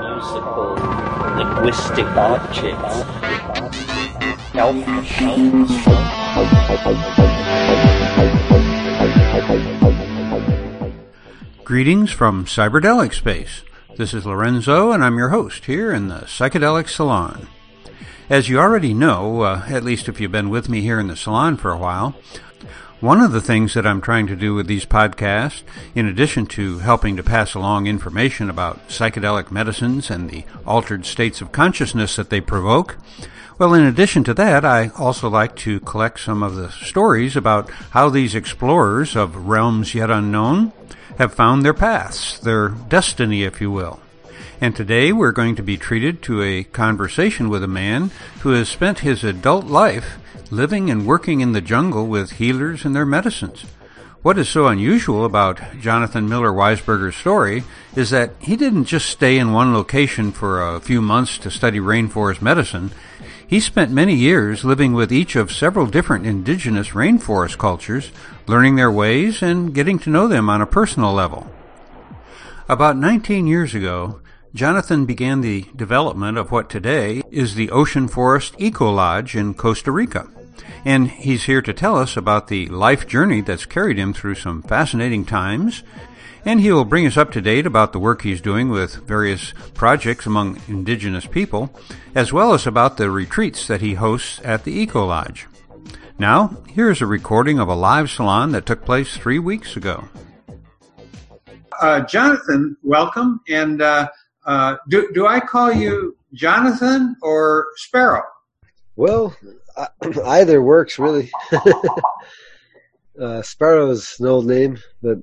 musical linguistic objects. Greetings from Cyberdelic Space. This is Lorenzo, and I'm your host here in the Psychedelic Salon. As you already know, uh, at least if you've been with me here in the salon for a while, one of the things that I'm trying to do with these podcasts, in addition to helping to pass along information about psychedelic medicines and the altered states of consciousness that they provoke, well, in addition to that, I also like to collect some of the stories about how these explorers of realms yet unknown have found their paths, their destiny, if you will. And today we're going to be treated to a conversation with a man who has spent his adult life living and working in the jungle with healers and their medicines. What is so unusual about Jonathan Miller Weisberger's story is that he didn't just stay in one location for a few months to study rainforest medicine. He spent many years living with each of several different indigenous rainforest cultures, learning their ways and getting to know them on a personal level. About 19 years ago, Jonathan began the development of what today is the Ocean Forest Eco Lodge in Costa Rica. And he's here to tell us about the life journey that's carried him through some fascinating times. And he will bring us up to date about the work he's doing with various projects among indigenous people, as well as about the retreats that he hosts at the Eco Lodge. Now, here's a recording of a live salon that took place three weeks ago. Uh, Jonathan, welcome. And uh, uh, do do I call you Jonathan or Sparrow? Well, either works really. uh, Sparrow's an old name, but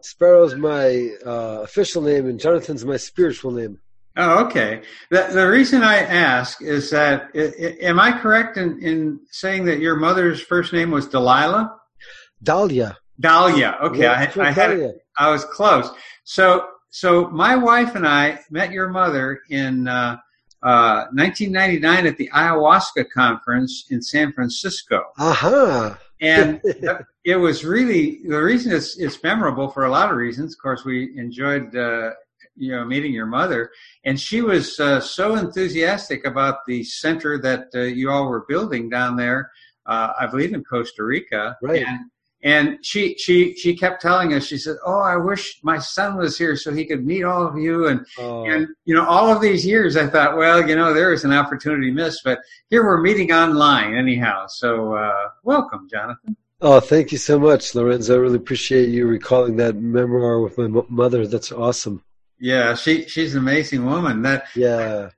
Sparrow's my uh, official name, and Jonathan's my spiritual name. Oh, okay. The, the reason I ask is that it, it, am I correct in, in saying that your mother's first name was Delilah? Dahlia. Dahlia. Okay, yeah, I, I had I was close. So so my wife and I met your mother in uh, uh, 1999 at the ayahuasca conference in San Francisco. Uh-huh. and it was really the reason it's, it's memorable for a lot of reasons. Of course, we enjoyed uh, you know meeting your mother, and she was uh, so enthusiastic about the center that uh, you all were building down there. Uh, I believe in Costa Rica, right? And and she she she kept telling us she said oh i wish my son was here so he could meet all of you. And oh. and you know all of these years i thought well you know there is an opportunity missed but here we're meeting online anyhow. So uh, welcome jonathan. Oh thank you so much lorenzo. I really appreciate you recalling that memoir with my mother. That's awesome. Yeah she she's an amazing woman. That yeah.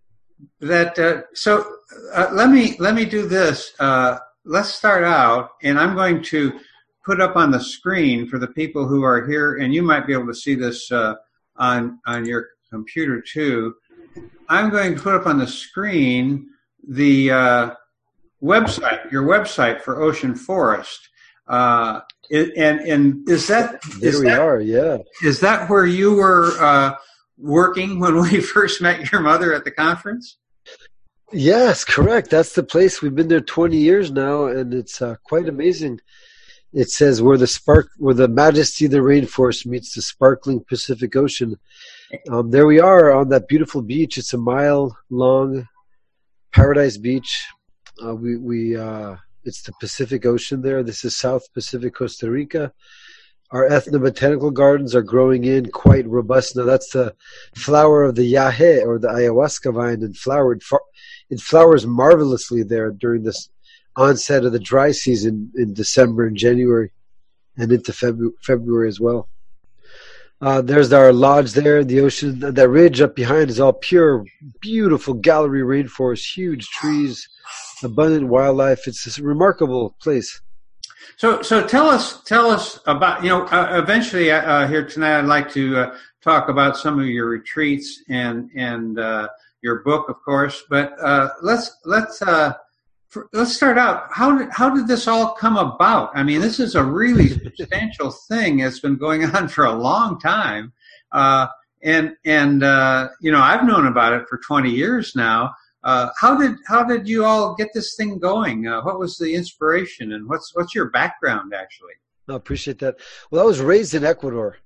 that uh, so uh, let me let me do this. Uh, let's start out and i'm going to put up on the screen for the people who are here, and you might be able to see this uh, on on your computer too. I'm going to put up on the screen the uh, website, your website for Ocean Forest. Uh, and and is that there is we that, are? Yeah. Is that where you were uh, working when we first met your mother at the conference? Yes, correct. That's the place. We've been there 20 years now, and it's uh, quite amazing it says where the spark where the majesty of the rainforest meets the sparkling Pacific Ocean. Um, there we are on that beautiful beach. It's a mile long, paradise beach. Uh, we we uh, it's the Pacific Ocean there. This is South Pacific Costa Rica. Our ethnobotanical gardens are growing in quite robust. Now that's the flower of the yahe or the ayahuasca vine, and flowered. It flowers marvelously there during this onset of the dry season in December and January, and into February as well. Uh, there's our lodge there. The ocean, that ridge up behind is all pure, beautiful gallery rainforest, huge trees, abundant wildlife. It's a remarkable place. So, so tell us, tell us about you know. Uh, eventually, uh, uh here tonight, I'd like to uh, talk about some of your retreats and and uh, your book, of course. But let's let's for, let's start out. How did how did this all come about? I mean, this is a really substantial thing that's been going on for a long time, uh, and and uh, you know I've known about it for twenty years now. Uh, how did how did you all get this thing going? Uh, what was the inspiration, and what's what's your background actually? I appreciate that. Well, I was raised in Ecuador,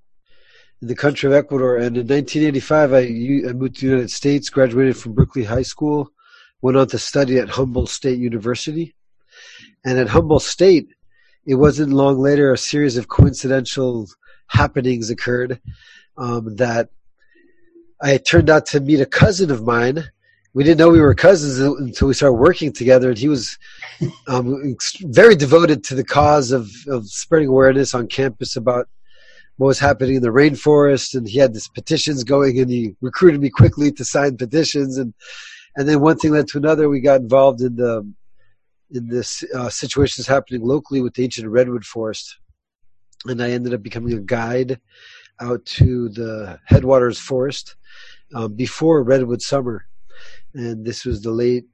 in the country of Ecuador. And in 1985, I, I moved to the United States, graduated from Berkeley High School, went on to study at Humboldt State University. And at Humboldt State, it wasn't long later a series of coincidental happenings occurred um, that I turned out to meet a cousin of mine. We didn't know we were cousins until we started working together, and he was um, very devoted to the cause of, of spreading awareness on campus about what was happening in the rainforest. And he had these petitions going, and he recruited me quickly to sign petitions. And and then one thing led to another. We got involved in the in this uh, situations happening locally with the ancient redwood forest, and I ended up becoming a guide out to the headwaters forest um, before redwood summer, and this was the late.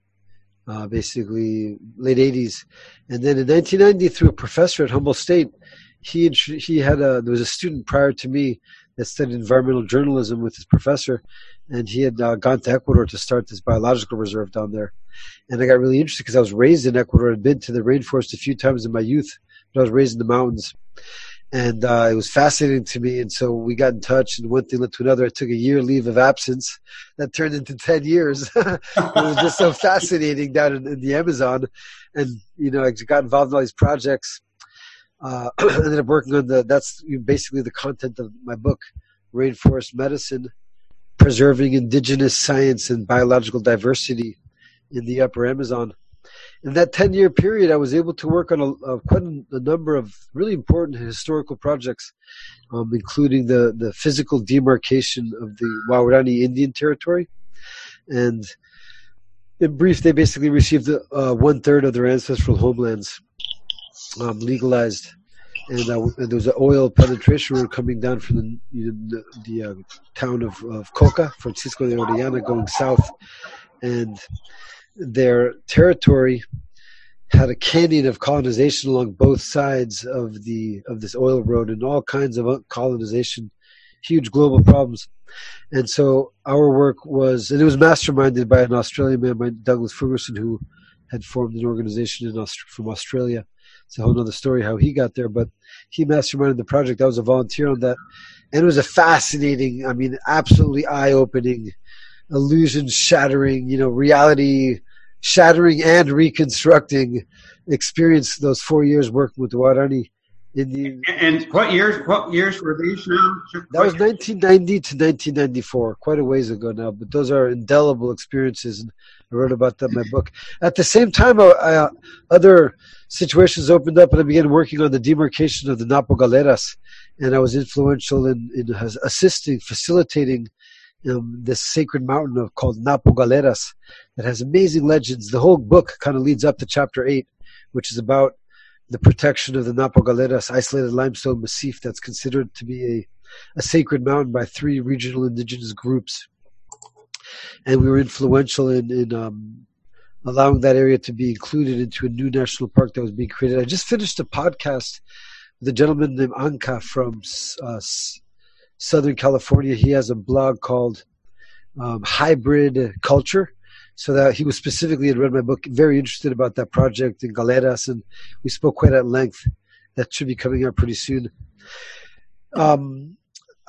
Uh, basically, late 80s, and then in 1990, through a professor at Humboldt State, he he had a there was a student prior to me that studied environmental journalism with his professor, and he had uh, gone to Ecuador to start this biological reserve down there. And I got really interested because I was raised in Ecuador. I'd been to the rainforest a few times in my youth, but I was raised in the mountains. And uh, it was fascinating to me. And so we got in touch, and one thing led to another. I took a year leave of absence that turned into 10 years. it was just so fascinating down in, in, the Amazon. And, you know, I got involved in all these projects. Uh, ended up working on the, that's basically the content of my book, Rainforest Medicine preserving indigenous science and biological diversity in the upper Amazon. In that 10 year period, I was able to work on a, a quite a number of really important historical projects, um, including the, the physical demarcation of the Waorani Indian Territory. And in brief, they basically received uh, one third of their ancestral homelands um, legalized and, uh, and there was an oil penetration road coming down from the, the, the uh, town of, of Coca, Francisco de Orellana, going south, and their territory had a canyon of colonization along both sides of the of this oil road, and all kinds of colonization, huge global problems. And so our work was, and it was masterminded by an Australian man, by Douglas Ferguson, who had formed an organization in Aust- from Australia it's a whole other story how he got there, but he masterminded the project. I was a volunteer on that. And it was a fascinating, I mean, absolutely eye opening, illusion shattering, you know, reality shattering and reconstructing experience those four years working with the Waorani Indian. And what years? What years were these now? That was 1990 to 1994, quite a ways ago now. But those are indelible experiences, and I wrote about that in my book. At the same time, I, I, other situations opened up, and I began working on the demarcation of the Napo Galeras, and I was influential in, in assisting, facilitating um, this sacred mountain of, called Napo Galeras that has amazing legends. The whole book kind of leads up to chapter eight, which is about the protection of the Napo Galeras isolated limestone massif that's considered to be a, a sacred mountain by three regional indigenous groups. And we were influential in, in um, allowing that area to be included into a new national park that was being created. I just finished a podcast with a gentleman named Anka from uh, Southern California. He has a blog called um, Hybrid Culture so that he was specifically had read my book, very interested about that project in Galeras, and we spoke quite at length. That should be coming out pretty soon. Um,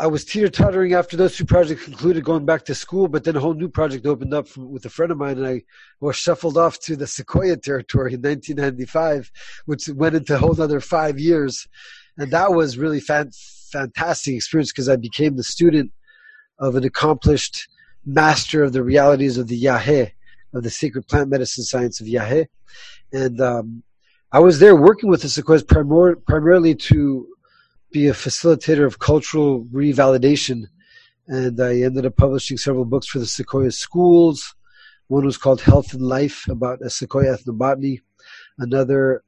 I was teeter tottering after those two projects concluded, going back to school, but then a whole new project opened up from, with a friend of mine, and I was shuffled off to the Secoya territory in 1995, which went into a whole other five years. And that was really fan- fantastic experience because I became the student of an accomplished master of the realities of the Yahe, of the sacred plant medicine science of Yahe. And um, I was there working with the Secoyas primor- primarily to be a facilitator of cultural revalidation. And I ended up publishing several books for the Secoya schools. One was called Health and Life about a Secoya ethnobotany. Another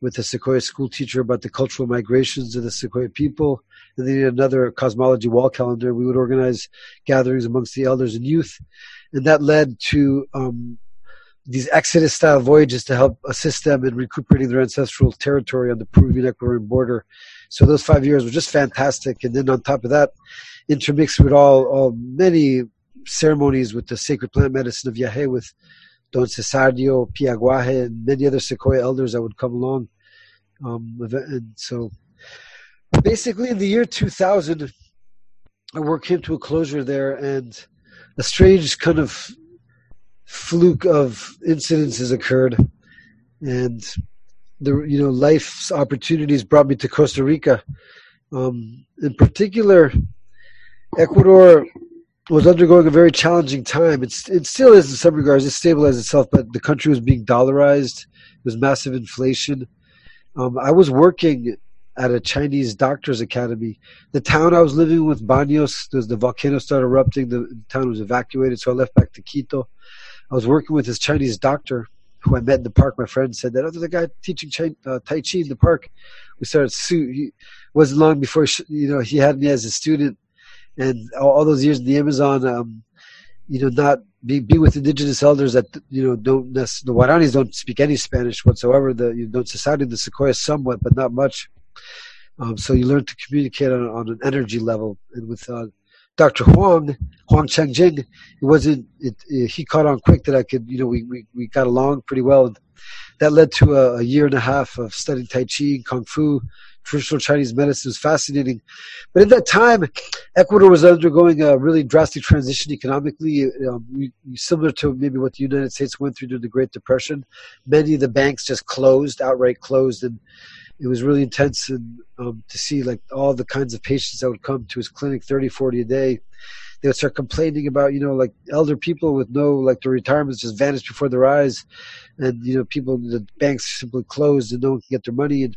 with a Secoya school teacher about the cultural migrations of the Secoya people. And then another cosmology wall calendar. We would organize gatherings amongst the elders and youth and that led to um, these exodus style voyages to help assist them in recuperating their ancestral territory on the Peruvian Ecuadorian border. So those five years were just fantastic. And then on top of that, intermixed with all, all many ceremonies with the sacred plant medicine of Yahe with Don Cesario, Piaguaje, and many other Secoya elders that would come along. Um, and so basically in the year 2000, our work came to a closure there, and a strange kind of fluke of incidences occurred, and the you know life's opportunities brought me to Costa Rica. Um, in particular, Ecuador was undergoing a very challenging time. It's it still is in some regards. It stabilized itself, but the country was being dollarized. There was massive inflation. Um, I was working at a Chinese doctor's academy. The town I was living with, Baños, the volcano started erupting. The town was evacuated, so I left back to Quito. I was working with this Chinese doctor who I met in the park. My friend said that, oh, there's a guy teaching Chi, uh, Tai Chi in the park. We started, he wasn't long before, you know, he had me as a student and all those years in the Amazon, um, you know, not be, be with indigenous elders that you know don't the Waoranis don't speak any Spanish whatsoever. The you don't, know society the Secoyas somewhat, but not much. Um, so you learn to communicate on, on an energy level, and with uh, Dr. Huang Huang Chengjing, it wasn't it, it, He caught on quick that I could you know we we, we got along pretty well. That led to a, a year and a half of studying Tai Chi, Kung Fu, traditional Chinese medicine It was fascinating. But at that time, Ecuador was undergoing a really drastic transition economically, um, similar to maybe what the United States went through during the Great Depression. Many of the banks just closed, outright closed, and it was really intense and um, to see like all the kinds of patients that would come to his clinic 30 40 a day. They would start complaining about you know like elder people with no like their retirements just vanished before their eyes. And you know people the banks simply closed and no one could get their money. And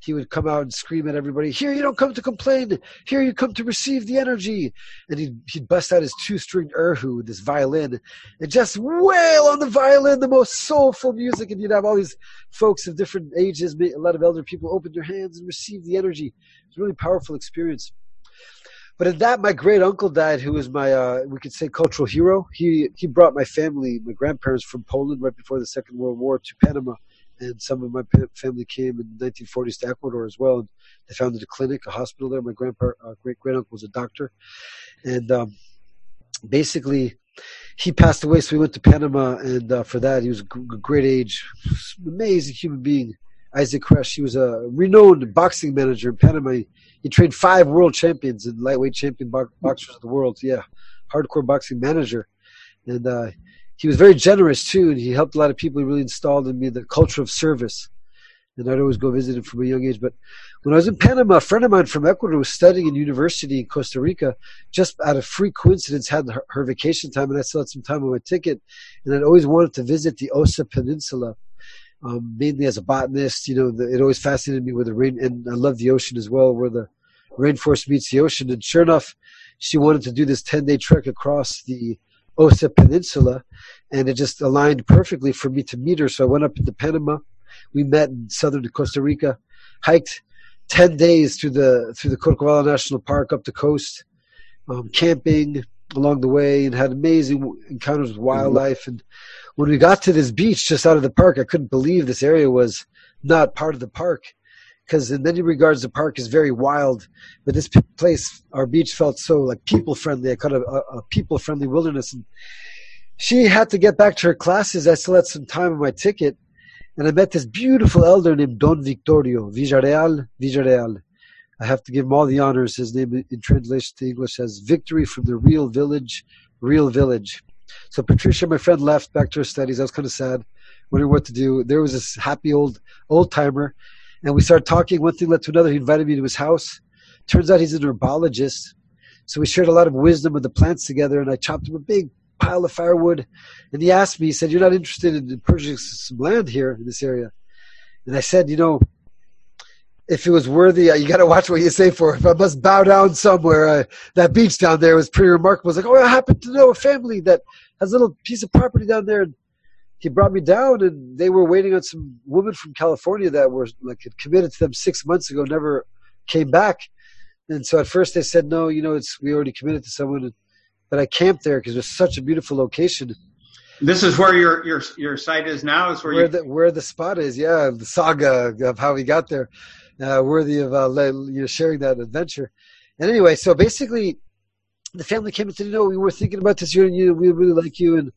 he would come out and scream at everybody, Here you don't come to complain, here you come to receive the energy. And he'd, he'd bust out his two stringed erhu, this violin, and just wail on the violin, the most soulful music. And you'd have all these folks of different ages, a lot of elder people open their hands and receive the energy. It's a really powerful experience. But in that, my great uncle died, who was my, uh, we could say, cultural hero. He he brought my family, my grandparents from Poland right before the Second World War to Panama and some of my family came in the 1940s to Ecuador as well. And they founded a clinic, a hospital there. My grandpa, uh, great great uncle was a doctor, and um, basically he passed away. So we went to Panama, and uh, for that he was a great age, amazing human being. Isaac Crash, he was a renowned boxing manager in Panama. He, he trained five world champions and lightweight champion bo- boxers of the world. Yeah, hardcore boxing manager, and uh, he was very generous too, and he helped a lot of people. He really installed in me the culture of service. And I'd always go visit him from a young age. But when I was in Panama, a friend of mine from Ecuador was studying in university in Costa Rica. Just out of free coincidence, had her, her vacation time, and I still had some time on my ticket. And I'd always wanted to visit the Osa Peninsula, um, mainly as a botanist. You know, the, it always fascinated me where the rain, and I love the ocean as well, where the rainforest meets the ocean. And sure enough, she wanted to do this 10 day trek across the Osa Peninsula, and it just aligned perfectly for me to meet her. So I went up into Panama. We met in southern Costa Rica, hiked ten days through the through the Corcovado National Park up the coast, um, camping along the way, and had amazing encounters with wildlife. And when we got to this beach just out of the park, I couldn't believe this area was not part of the park because in many regards the park is very wild but this place our beach felt so like people friendly i called it a, a people friendly wilderness and she had to get back to her classes. I still had some time on my ticket and i met this beautiful elder named don victorio villarreal villarreal. I have to give him all the honors. His name in translation to english says victory from the real village real village. So patricia my friend left back to her studies. I was kind of sad. Wondering what to do. There was this happy old old timer and we started talking. One thing led to another. He invited me to his house. Turns out he's an herbologist. So we shared a lot of wisdom of the plants together, and I chopped him a big pile of firewood. And he asked me, he said, You're not interested in purchasing some land here in this area? And I said, You know, if it was worthy, uh, you got to watch what you say for. If I must bow down somewhere, uh, that beach down there was pretty remarkable. It's like, oh, I happen to know a family that has a little piece of property down there. And he brought me down and they were waiting on some woman from California that were like had committed to them six months ago, never came back. And so at first they said, no, you know, it's, we already committed to someone. But I camped there because it was such a beautiful location. This is where your, your, your site is now is where, where you... the, where the spot is. Yeah. The saga of how we got there, uh, worthy of, uh, you know, sharing that adventure. And anyway, so basically the family came and said, you know, we were thinking about this year and you, we really like you. And,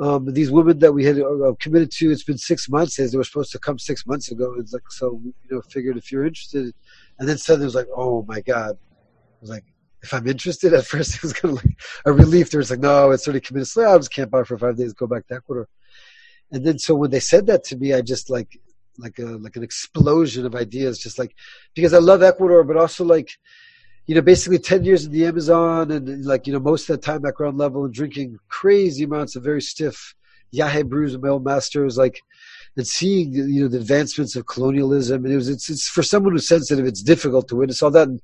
um, these women that we had uh, committed to, it's been six months as they were supposed to come six months ago. It's like, so, you know, figured if you're interested. And then suddenly it was like, oh my God. I was like, if I'm interested. At first, it was kind of like a relief. There was like, no, it's already committed. So I'll just camp out for five days, go back to Ecuador. And then, so when they said that to me, I just like, like a like an explosion of ideas, just like because I love Ecuador, but also like, you know, basically ten years in the Amazon and like you know most of that time ground level and drinking crazy amounts of very stiff Yahe brews and my old masters, like and seeing you know the advancements of colonialism and it was it's, it's for someone who's sensitive it's difficult to witness all that and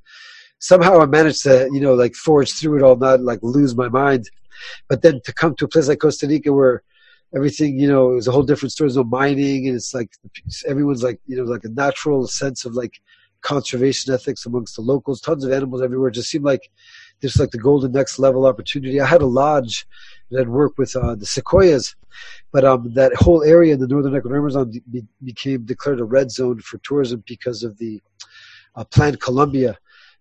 somehow I managed to, you know, like forge through it all, not like lose my mind. But then to come to a place like Costa Rica where everything, you know, is a whole different story. There's no mining and it's like everyone's like, you know, like a natural sense of like conservation ethics amongst the locals, tons of animals everywhere. It just seemed like this like the golden next level opportunity. I had a lodge that I'd worked with uh, the secoyas, but um, that whole area in the northern Ecuador Amazon be- became declared a red zone for tourism because of the uh, Plan Colombia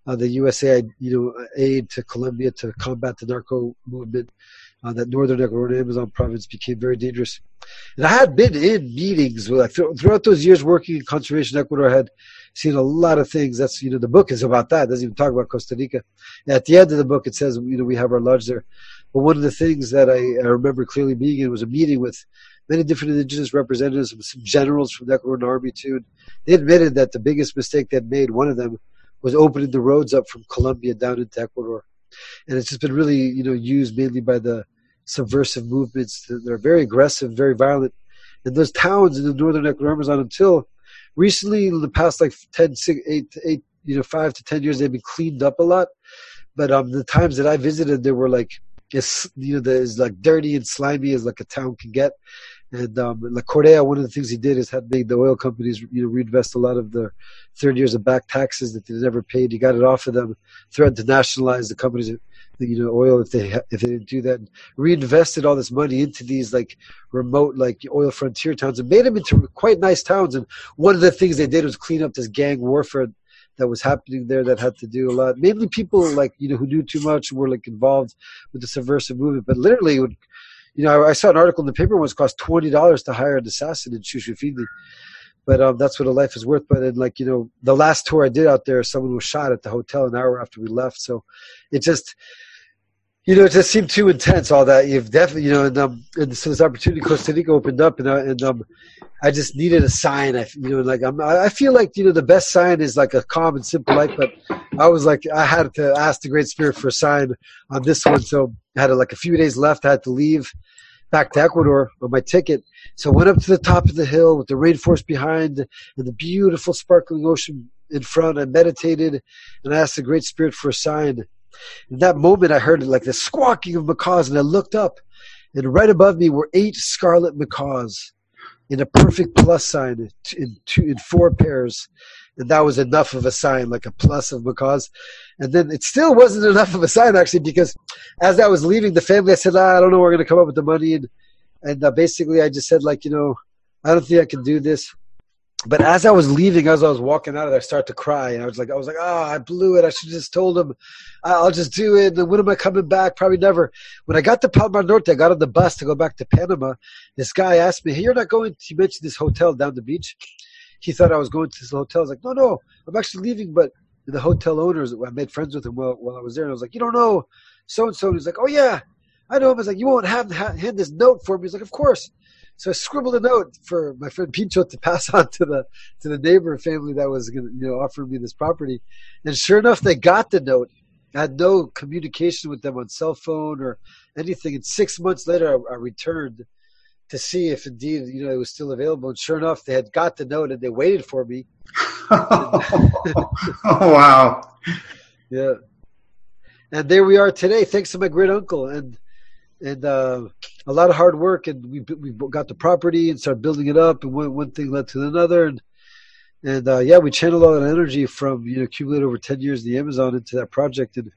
uh, the USA, you know, aid to Colombia to combat the narco movement. Uh, that northern Ecuador Amazon province became very dangerous. And I had been in meetings with, like, th- throughout those years working in conservation Ecuador. I had seen a lot of things. That's you know the book is about that. It doesn't even talk about Costa Rica. At the end of the book, it says you know we have our lodge there. But one of the things that I, I remember clearly being in was a meeting with many different indigenous representatives, and some generals from the Ecuadorian army too. They admitted that the biggest mistake they'd made, one of them, was opening the roads up from Colombia down into Ecuador. And it's just been really, you know, used mainly by the subversive movements that are very aggressive, very violent. And those towns in the northern Ecuador Amazon until recently, in the past like 10, 6, 8, 8, you know, 5 to 10 years, they've been cleaned up a lot. But um, the times that I visited, they were like, as, you know, as like dirty and slimy as like a town can get. And um, La Correa, one of the things he did is had made the oil companies, you know, reinvest a lot of the third years of back taxes that they never paid. He got it off of them, threatened to nationalize the companies, you know, oil if they if they didn't do that. And reinvested all this money into these like remote like oil frontier towns and made them into quite nice towns. And one of the things they did was clean up this gang warfare that was happening there that had to do a lot. Mainly people like you know who knew too much were like involved with the subversive movement, but literally would you know, I, saw an article in the paper once cost twenty dollars to hire an assassin in Shushufindi. But um, that's what a life is worth. But then, like you know, the last tour I did out there, someone was shot at the hotel an hour after we left. So it just, you know, it just seemed too intense. All that you've definitely, you know, and um, and so this opportunity Costa Rica opened up, and uh, and um, I just needed a sign. I, you know, like I'm, I feel like you know the best sign is like a calm and simple life. But I was like, I had to ask the Great Spirit for a sign on this one. So I had like a few days left. I had to leave back to Ecuador on my ticket. So I went up to the top of the hill with the rainforest behind and the beautiful sparkling ocean in front. I meditated and I asked the Great Spirit for a sign. In that moment, I heard like the squawking of macaws, and I looked up, and right above me were eight scarlet macaws in a perfect plus sign in two in four pairs and that was enough of a sign like a plus of macaws. And then it still wasn't enough of a sign actually because as i was leaving the family i said ah, i don't know we're going to come up with the money and and uh, basically i just said like you know i don't think i can do this but as I was leaving, as I was walking out, of I started to cry, and I was like, I was like, oh, I blew it. I should have just told him, I'll just do it. When am I coming back? Probably never. When I got to Palmar Norte, I got on the bus to go back to Panama. This guy asked me, "Hey, you're not going?" He mentioned this hotel down the beach. He thought I was going to this hotel. I was like, "No, no, I'm actually leaving." But the hotel owners, I made friends with him while, while I was there, and I was like, "You don't know so and so?" He's like, "Oh yeah, I know him." I was like, "You won't have hand this note for me?" He's like, "Of course." So I scribbled a note for my friend Pincho to pass on to the to the neighbor family that was going to you know offer me this property, and sure enough, they got the note. I had no communication with them on cell phone or anything. And six months later, I, I returned to see if indeed you know it was still available. And sure enough, they had got the note and they waited for me. oh wow! Yeah, and there we are today, thanks to my great uncle and and uh, a lot of hard work, and we we got the property and started building it up, and one one thing led to another, and and uh, yeah, we channeled all that energy from you know accumulated over ten years in the Amazon into that project, and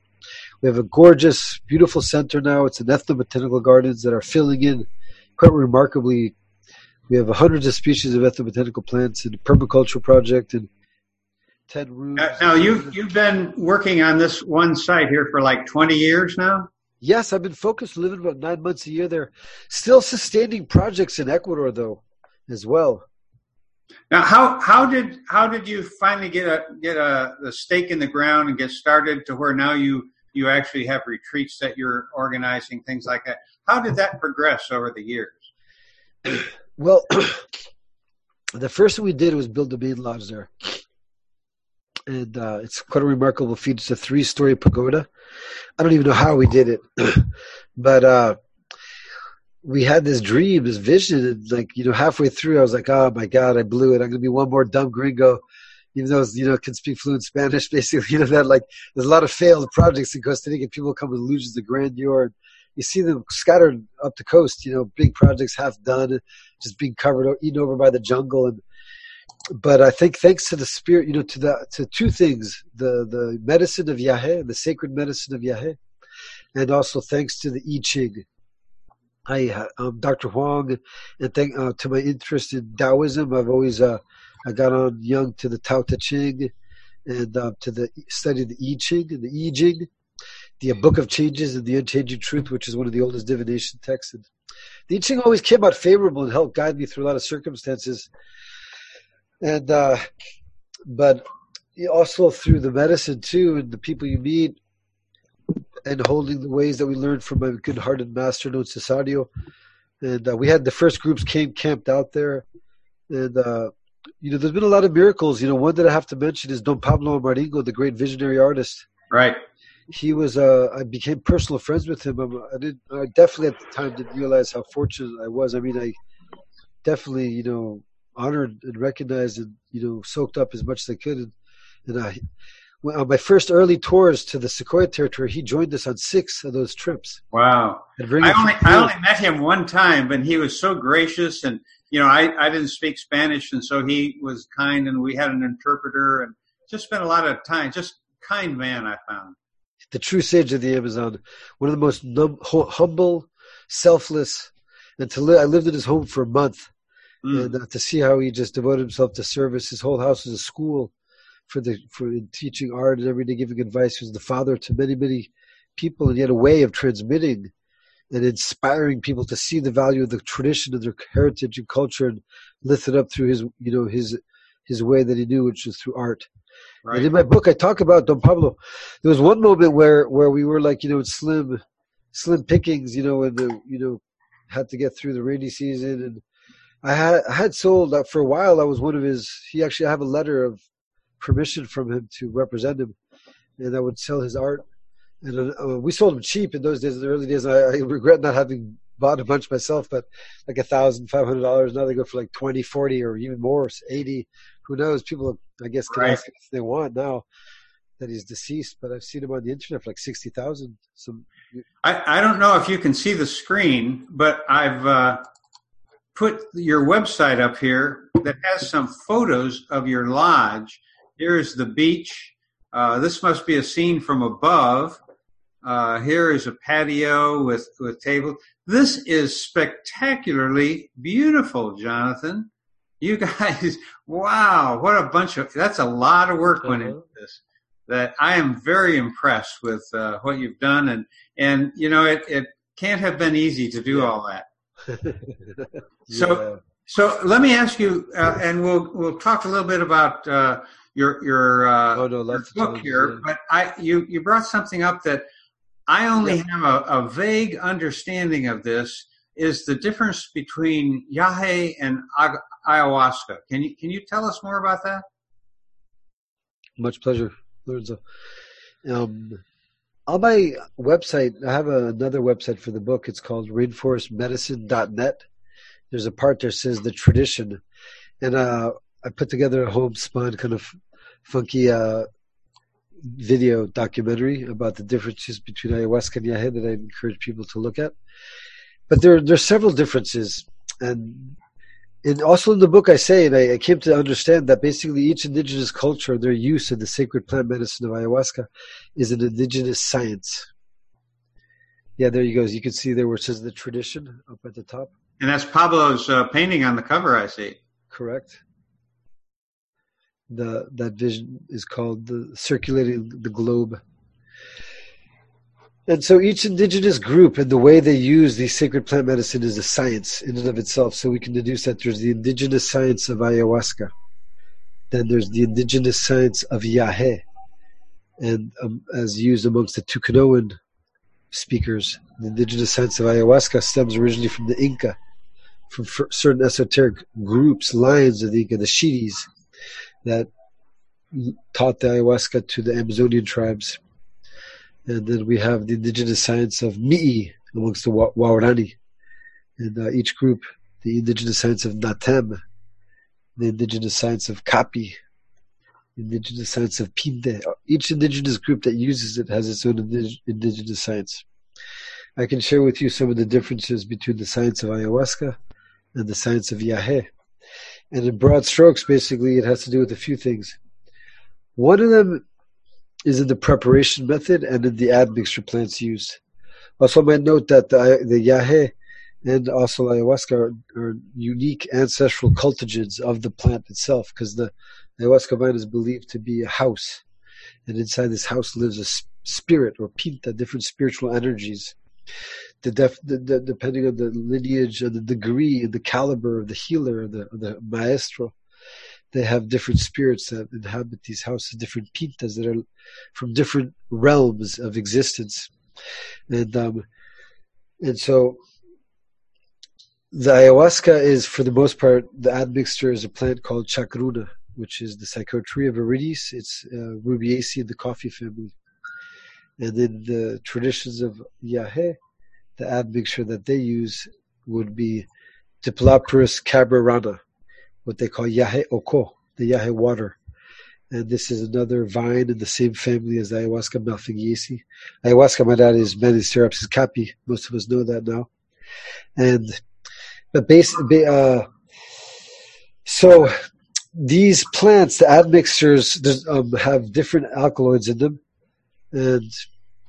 we have a gorgeous, beautiful center now. It's an ethnobotanical gardens that are filling in quite remarkably. We have hundreds of species of ethnobotanical plants and permaculture project and ten rooms. Now you've you've been working on this one site here for like twenty years now. Yes, I've been focused, living about nine months a year there. Still sustaining projects in Ecuador, though, as well. Now, how how did how did you finally get a get a the stake in the ground and get started to where now you you actually have retreats that you're organizing, things like that. How did that progress over the years? Well, the first thing we did was build the main lodge there. And uh, it's quite a remarkable feat. It's a three story pagoda. I don't even know how we did it. but uh, we had this dream, this vision, and like, you know, halfway through, I was like, oh my God, I blew it. I'm to be one more dumb gringo even though you know can speak fluent Spanish, basically you know that like there's a lot of failed projects in Costa Rica. People come with illusions of grandeur. And you see them scattered up the coast. You know, big projects half done, just being covered, eaten over by the jungle. And but I think thanks to the spirit, you know, to the to two things: the the medicine of Yahé, the sacred medicine of Yahé, and also thanks to the I Ching. I, um, Dr. Huang, and thank uh, to my interest in Taoism, I've always uh, I got on young to the Tao Te Ching and uh, to the study of the I Ching and the I Ching, the Book of Changes and the Unchanging Truth, which is one of the oldest divination texts. And the I Ching always came out favorable and helped guide me through a lot of circumstances. And uh, but also through the medicine too, and the people you meet, and holding the ways that we learned from my good-hearted master, Don Cesario. And uh, we had the first groups came camped out there, and uh, you know, there's been a lot of miracles. You know, one that I have to mention is Don Pablo Amaringo, the great visionary artist. Right. He was. Uh, I became personal friends with him. I did. I definitely at the time didn't realize how fortunate I was. I mean, I definitely, you know, honored and recognized and you know soaked up as much as I could. And, uh, and I, on my first early tours to the Secoya territory, he joined us on six of those trips. Wow! I only, I only met him one time, but he was so gracious and you know, I, I didn't speak Spanish, and so he was kind, and we had an interpreter, and just spent a lot of time. Just kind man, I found. The true sage of the Amazon, one of the most num- humble, selfless, and to live. I lived in his home for a month, mm. and uh, to see how he just devoted himself to service. His whole house was a school for the for teaching art and every day giving advice. He was the father to many many people, and he had a way of transmitting and inspiring people to see the value of the tradition of their heritage and culture and lift it up through his you know his his way that he knew which was through art right. and in my book i talk about don pablo there was one moment where where we were like you know slim slim pickings you know and the you know had to get through the rainy season and i had i had sold uh, for a while i was one of his he actually I have a letter of permission from him to represent him and i would sell his art and uh, we sold them cheap in those days, in the early days. I, I, regret not having bought a bunch myself, but like a thousand, five hundred dollars. Now they go for like 20, 40 or even more, 80. Who knows? People, I guess, can right. ask if they want now that he's deceased, but I've seen him on the internet for like 60,000. Some. I, I don't know if you can see the screen, but I've uh, put your website up here that has some photos of your lodge. Here's the beach. Uh, this must be a scene from above. Uh, here is a patio with, with tables. This is spectacularly beautiful, Jonathan. You guys, wow, what a bunch of, that's a lot of work went into uh-huh. this. That I am very impressed with uh, what you've done. And, and, you know, it, it can't have been easy to do yeah. all that. so, yeah. so let me ask you, uh, and we'll, we'll talk a little bit about, uh, your, your, uh, oh, no, your book here, yeah. but I, you, you brought something up that I only yep. have a, a, vague understanding of this. Is the difference between Yahe and ayahuasca? Can you can you tell us more about that? Much pleasure, Lorenzo. Um, on my website, I have a, another website for the book. It's called rainforestmedicine.net. There's a part there says the tradition, and uh, I put together a homespun kind of funky uh, video documentary about the differences between ayahuasca and yahe that I encourage people to look at. But there, there are several differences, and and also in the book I say, and I, I, came to understand that basically each indigenous culture, their use of the sacred plant medicine of ayahuasca, is an indigenous science. Yeah, there you go. You can see there where it says the tradition up at the top. And that's Pablo's uh, painting on the cover. I see. Correct the that vision is called the circulating the globe. And so each indigenous group and the way they use the sacred plant medicine is a science in and of itself. So we can deduce that there's the indigenous science of ayahuasca. Then there's the indigenous science of Yahe. and um, as used amongst the Tucanoan speakers. The indigenous science of ayahuasca stems originally from the Inca, from certain esoteric groups, lines of the Inca, the Shidis, that taught the ayahuasca to the Amazonian tribes. And then we have the indigenous science of Mi'i amongst the Waorani. And uh, each group, the indigenous science of Natem, the indigenous science of Kapi, indigenous science of Pinte. Each indigenous group that uses it has its own indigenous science. I can share with you some of the differences between the science of ayahuasca and the science of Yahe. And in broad strokes, basically, it has to do with a few things. One of them is in the preparation method and in the admixture plants used. Also, I might note that the, the Yahe and also ayahuasca are, are, unique ancestral cultigens of the plant itself because the ayahuasca vine is believed to be a house. And inside this house lives a spirit or pinta, different spiritual energies the, def, the, the, depending on the lineage and the degree and the caliber of the healer, the the maestro, they have different spirits that inhabit these houses, different pintas that are from different realms of existence, and um, and so the ayahuasca is, for the most part, the admixture is a plant called chacruna, which is the Psychotria viridis. It's uh, Rubiaceae in the coffee family. And in the traditions of Yahe, the admixture that they use would be Diplopterys cabrerana, what they call Yahe Oko, the Yahe water. And this is another vine in the same family as the Ayahuasca malpighiaceae. Ayahuasca, my dad, is Banisteriopsis caapi. Most of us know that now. And, but basically, uh, so these plants, the admixtures, um, have different alkaloids in them and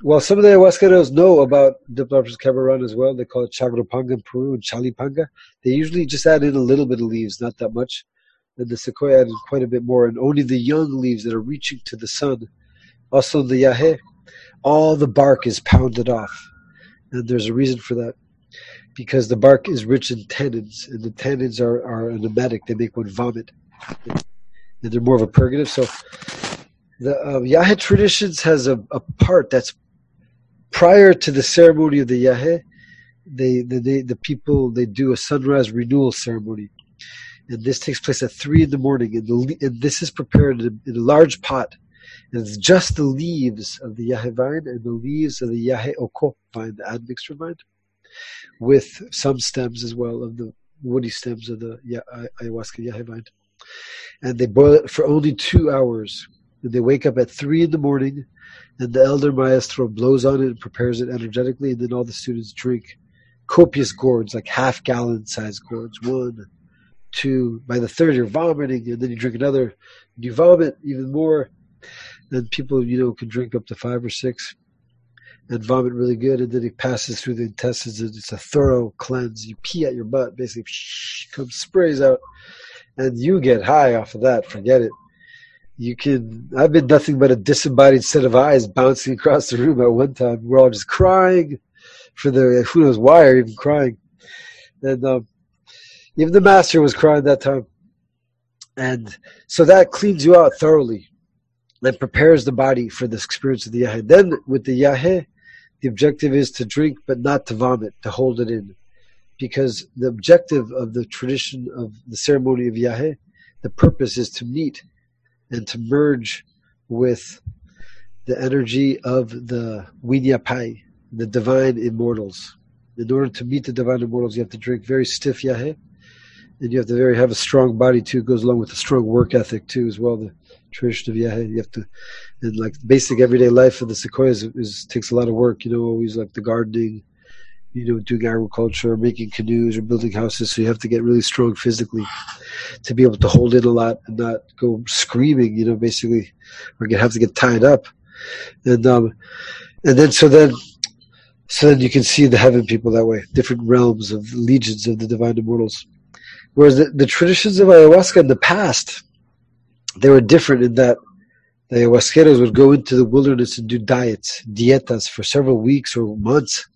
well, some of the ayahuasqueros know about Diplopterys cabrerana as well. They call it chagropanga in Peru and chalipanga. They usually just add in a little bit of leaves, not that much. And the secoya added quite a bit more, and only the young leaves that are reaching to the sun. Also, the yahe, all the bark is pounded off. And there's a reason for that. Because the bark is rich in tannins, and the tannins are, are an emetic. They make one vomit. And they're more of a purgative. So the uh, Yahe traditions has a, a part that's prior to the ceremony of the Yahe. They, the, they, the people they do a sunrise renewal ceremony, and this takes place at three in the morning. And, the, and this is prepared in a, in a large pot, and it's just the leaves of the Yahe vine and the leaves of the Yahe Oko vine, the admixture vine, with some stems as well of the woody stems of the ayahuasca Yahe vine. And they boil it for only two hours and they wake up at three in the morning, and the elder maestro blows on it and prepares it energetically, and then all the students drink copious gourds, like half gallon size gourds. One, two. By the third, you're vomiting, and then you drink another, and you vomit even more. And people, you know, can drink up to five or six and vomit really good, and then it passes through the intestines, and it's a thorough cleanse. You pee at your butt, basically, comes sprays out, and you get high off of that. Forget it you can i've been nothing but a disembodied set of eyes bouncing across the room at one time. We're all just crying for the who knows why or even crying? And um, even the master was crying that time. And so that cleans you out thoroughly and prepares the body for this experience of the yahe. Then with the yahe the objective is to drink but not to vomit to hold it in. Because the objective of the tradition of the ceremony of yahe the purpose is to meet and to merge with the energy of the Winyapai, the divine immortals. In order to meet the divine immortals, you have to drink very stiff yahe, and you have to very have a strong body too. It goes along with a strong work ethic too, as well. The tradition of yahe, you have to, and like basic everyday life of the secoyas is, is takes a lot of work. You know, always like the gardening, you know, doing agriculture, making canoes, or building houses. So you have to get really strong physically to be able to hold it a lot and not go screaming. You know, basically, or get have to get tied up, and um, and then so then. So then you can see the heaven people that way, different realms of legions of the divine immortals. Whereas the, the traditions of ayahuasca in the past, they were different in that the ayahuasqueros would go into the wilderness and do diets, dietas, for several weeks or months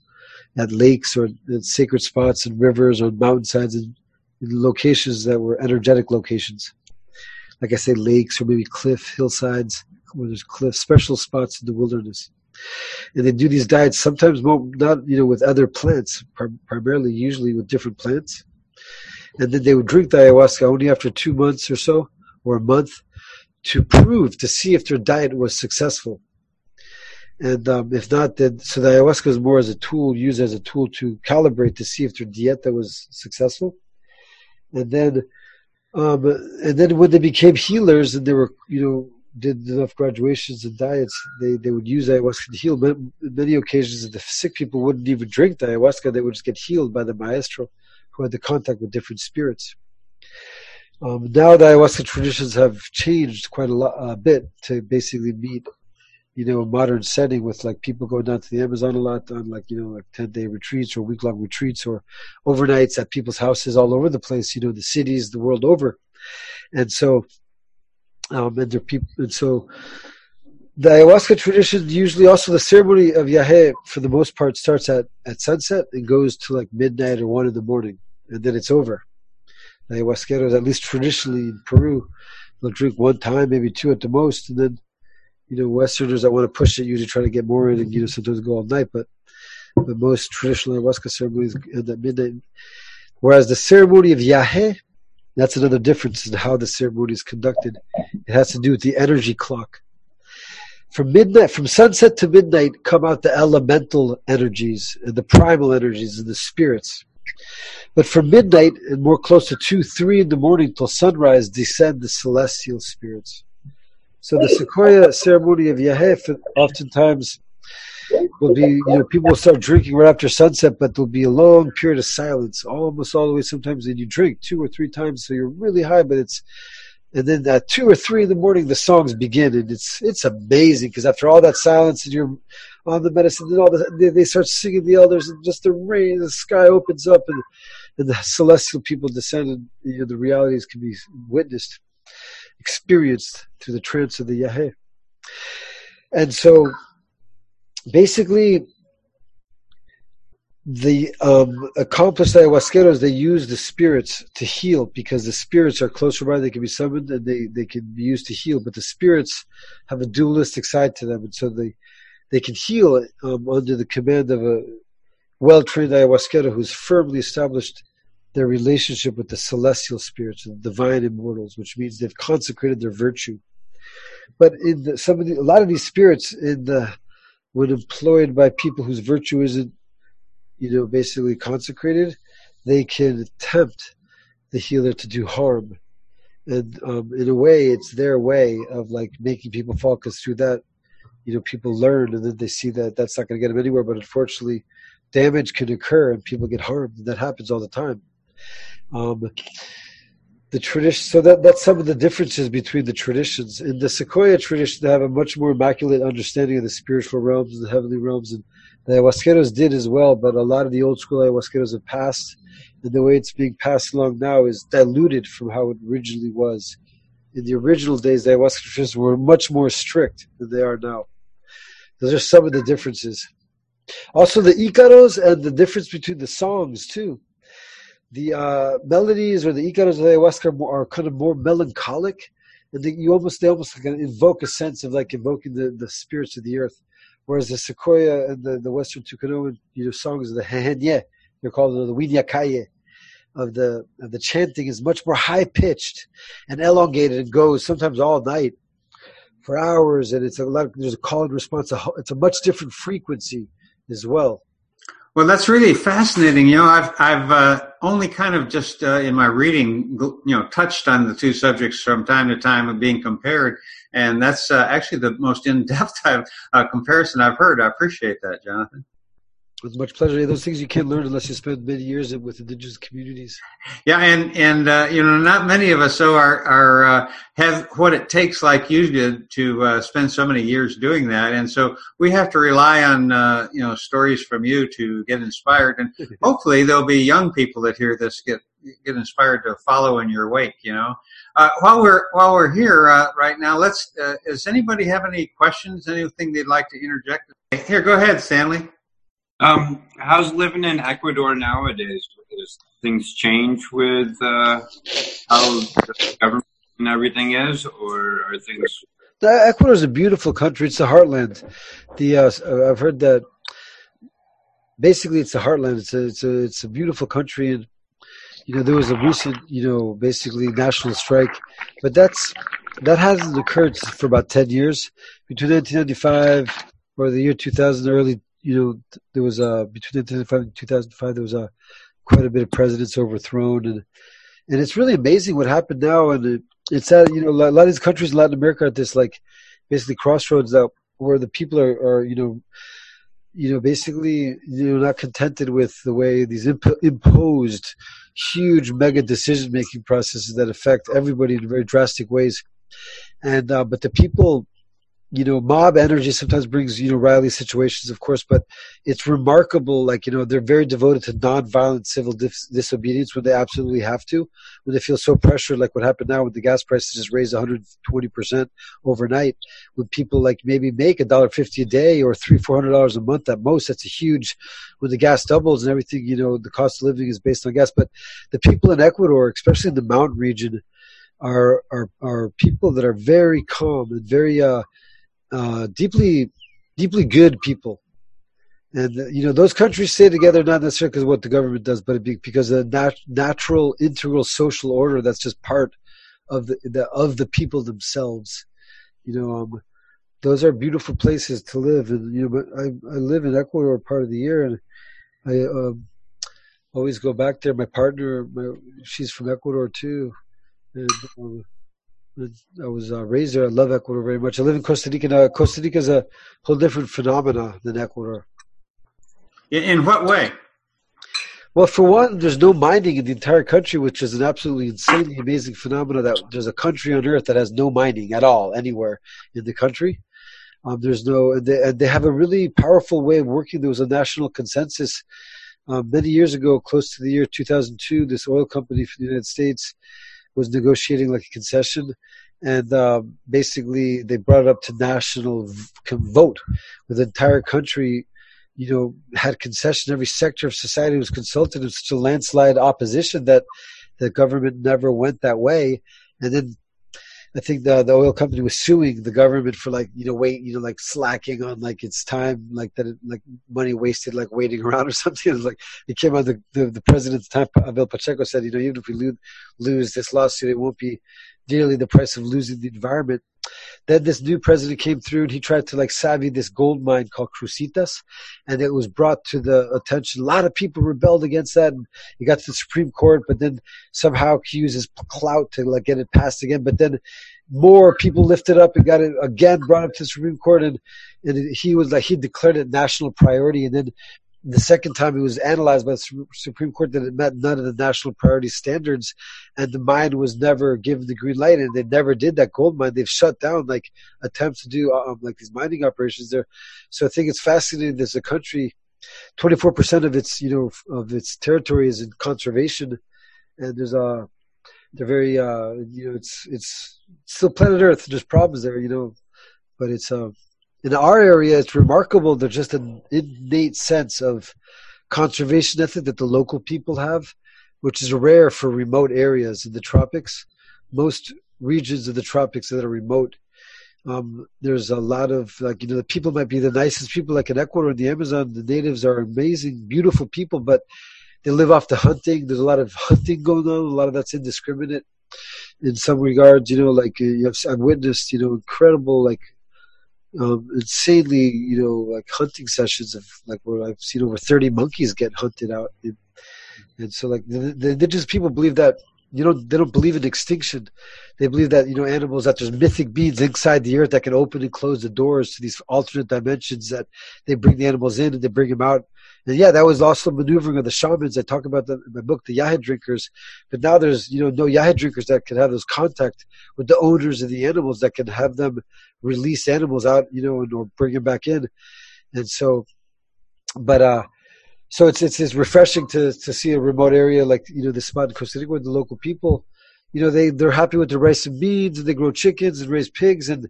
at lakes or at sacred spots and rivers or mountainsides and locations that were energetic locations. Like I say, lakes or maybe cliff hillsides, where there's cliff, special spots in the wilderness. And they do these diets sometimes not you know with other plants, primarily usually with different plants. And then they would drink the ayahuasca only after two months or so, or a month, to prove to see if their diet was successful. And um, if not, then so the ayahuasca is more as a tool, used as a tool to calibrate to see if their dieta was successful. And then, um, and then when they became healers and they were, you know, did enough graduations and diets, they, they would use ayahuasca to heal. Many, many occasions, the sick people wouldn't even drink the ayahuasca; they would just get healed by the maestro, who had the contact with different spirits. Um, now the ayahuasca traditions have changed quite a lot, a bit to basically meet you know, a modern setting with like people going down to the Amazon a lot on like, you know, like 10 day retreats or week long retreats or overnights at people's houses all over the place, you know, the cities, the world over. And so, um, and there people, and so the ayahuasca tradition, usually also the ceremony of Yahe for the most part starts at, at sunset and goes to like midnight or one in the morning and then it's over. The ayahuasqueros, at least traditionally in Peru, they'll drink one time, maybe two at the most, and then you know, Westerners that want to push it usually try to get more in and, you know, sometimes go all night, but the most traditional ayahuasca ceremonies end at midnight. Whereas the ceremony of Yahe, that's another difference in how the ceremony is conducted. It has to do with the energy clock. From midnight, from sunset to midnight, come out the elemental energies and the primal energies and the spirits. But from midnight and more close to two, three in the morning till sunrise, descend the celestial spirits. So the Secoya ceremony of Yahef oftentimes will be, you know, people will start drinking right after sunset, but there'll be a long period of silence, almost all the way sometimes, and you drink two or three times, so you're really high, but it's, and then at two or three in the morning, the songs begin, and it's it's amazing because after all that silence and you're on the medicine, and all the, they, they start singing the elders, and just the rain, the sky opens up, and and the celestial people descend, and you know, the realities can be witnessed experienced through the trance of the Yahé. And so basically, the um, accomplished ayahuasqueros, they use the spirits to heal because the spirits are closer by, they can be summoned and they, they can be used to heal, but the spirits have a dualistic side to them, and so they, they can heal um, under the command of a well trained ayahuasquero who's firmly established their relationship with the celestial spirits, the divine immortals, which means they've consecrated their virtue. But in the, some of the, a lot of these spirits, in the, when employed by people whose virtue isn't, you know, basically consecrated, they can tempt the healer to do harm. And um, in a way, it's their way of like making people fall, because through that, you know, people learn and then they see that that's not going to get them anywhere. But unfortunately, damage can occur and people get harmed. And that happens all the time. Um, the tradition, so that that's some of the differences between the traditions. In the Secoya tradition, they have a much more immaculate understanding of the spiritual realms and the heavenly realms, and the ayahuasqueros did as well. But a lot of the old school ayahuasqueros have passed, and the way it's being passed along now is diluted from how it originally was. In the original days, the ayahuasca traditions were much more strict than they are now. Those are some of the differences. Also, the Icaros and the difference between the songs too the uh, melodies or the icaros of the ayahuasca are, kind of more melancholic, and you almost they almost kind of invoke a sense of like invoking the, the spirits of the earth. Whereas the Secoya and the, the Western Tucanoan you know songs of the hehenye, they're called the winyakaye of the of the chanting is much more high pitched and elongated and goes sometimes all night for hours, and it's a lot. Of, there's a call and response. It's a much different frequency as well. Well, that's really fascinating. You know, I've I've uh, only kind of just uh, in my reading, you know, touched on the two subjects from time to time of being compared, and that's uh, actually the most in-depth uh, comparison I've heard. I appreciate that, Jonathan. With much pleasure. Those things you can't learn unless you spend many years with indigenous communities. Yeah, and and uh, you know, not many of us so are are uh, have what it takes like you did to uh, spend so many years doing that, and so we have to rely on uh, you know stories from you to get inspired, and hopefully there'll be young people that hear this get get inspired to follow in your wake. You know, uh, while we're while we're here uh, right now, let's. does anybody have any questions? Anything they'd like to interject? Here, go ahead, Stanley. Um, how's living in Ecuador nowadays? Does things change with uh, how the government and everything is, or are things? Ecuador is a beautiful country. It's the heartland. The uh, uh, I've heard that basically it's the heartland. It's a it's a it's a beautiful country, and you know there was a recent you know basically national strike, but that's that hasn't occurred for about ten years. Between 1995 or the year 2000, early you know there was a between 1995 and 2005 there was a quite a bit of presidents overthrown and and it's really amazing what happened now and it, it's that you know a lot of these countries in Latin America are at this like basically crossroads that where the people are, are you know you know basically you know not contented with the way these imp- imposed huge mega decision making processes that affect everybody in very drastic ways. And uh, but the people you know, mob energy sometimes brings, you know, Riley situations, of course, but it's remarkable. Like, you know, they're very devoted to nonviolent civil dis- disobedience when they absolutely have to, when they feel so pressured, like what happened now when the gas prices just raised 120% overnight, when people like maybe make a dollar fifty a day or three, four hundred dollars a month at most. That's a huge, when the gas doubles and everything, you know, the cost of living is based on gas. But the people in Ecuador, especially in the mountain region, are, are, are people that are very calm and very, uh, uh, deeply, deeply good people. And you know those countries stay together not necessarily because of what the government does, but because of the nat- natural, integral social order that's just part of the, the of the people themselves. You know, um, those are beautiful places to live. And you know, I I live in Ecuador part of the year, and I um, always go back there. My partner, my, she's from Ecuador too, and um, I was uh, raised there. I love Ecuador very much. I live in Costa Rica. Now, Costa Rica is a whole different phenomena than Ecuador. In what way? Well, for one, there's no mining in the entire country, which is an absolutely insanely amazing phenomenon. That there's a country on earth that has no mining at all anywhere in the country. Um, there's no, and they, and they, have a really powerful way of working. There was a national consensus um, many years ago, close to the year 2002. This oil company from the United States was negotiating like a concession, and um, basically they brought it up to national vote, with the entire country, you know, had concession. Every sector of society was consulted. It was such a landslide opposition that the government never went that way, and then I think the the oil company was suing the government for like you know wait you know like slacking on like its time like that it, like money wasted like waiting around or something. It was like it came out the, the the president at the time Abel Pacheco said you know even if we lose lose this lawsuit it won't be dearly the price of losing the environment. Then this new president came through and he tried to like savvy this gold mine called Crucitas, and it was brought to the attention. A lot of people rebelled against that, and he got to the Supreme Court. But then somehow he used his clout to like get it passed again. But then more people lifted up and got it again brought up to the Supreme Court, and and he was like he declared it national priority, and then the second time it was analyzed by the Supreme Court that it met none of the national priority standards, and the mine was never given the green light, and they never did that gold mine. They've shut down like attempts to do um, like these mining operations there. So I think it's fascinating. There's a country, 24% of its you know of its territory is in conservation, and there's a they're very uh you know it's it's still planet Earth. There's problems there, you know, but it's uh in our area, it's remarkable. There's just an innate sense of conservation ethic that the local people have, which is rare for remote areas in the tropics. Most regions of the tropics that are remote, um, there's a lot of like you know the people might be the nicest people like in Ecuador and the Amazon. The natives are amazing, beautiful people, but they live off the hunting. There's a lot of hunting going on. A lot of that's indiscriminate in some regards. You know, like you have, I've witnessed, you know, incredible like um, insanely, you know, like hunting sessions of like where I've seen over 30 monkeys get hunted out. And, and so like the, the indigenous people believe that, you know, they don't believe in extinction. They believe that, you know, animals, that there's mythic beings inside the earth that can open and close the doors to these alternate dimensions that they bring the animals in and they bring them out and yeah, that was also maneuvering of the shamans. I talk about in my book, the Yahe drinkers. But now there's, you know, no Yahe drinkers that can have those contact with the owners of the animals that can have them release animals out, you know, and or bring them back in. And so, but, uh, so it's, it's, it's refreshing to, to see a remote area like, you know, the spot in Costa Rica where the local people, you know, they, they're happy with the rice and beans and they grow chickens and raise pigs and,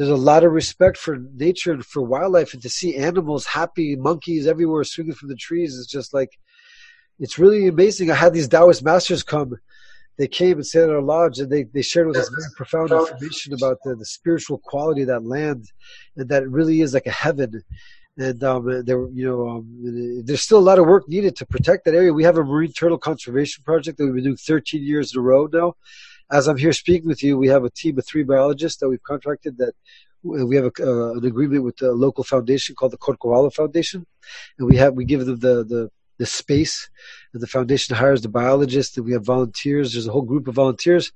there's a lot of respect for nature and for wildlife and to see animals happy monkeys everywhere swinging from the trees is just like it's really amazing i had these taoist masters come they came and stayed at our lodge and they, they shared with us very profound information about the, the spiritual quality of that land and that it really is like a heaven and um, there, you know, um, there's still a lot of work needed to protect that area. We have a marine turtle conservation project that we've been doing 13 years in a row now. As I'm here speaking with you, we have a team of three biologists that we've contracted that we have a, uh, an agreement with a local foundation called the Corcovado Foundation, and we have we give them the the, the space, and the foundation hires the biologists, and we have volunteers. There's a whole group of volunteers,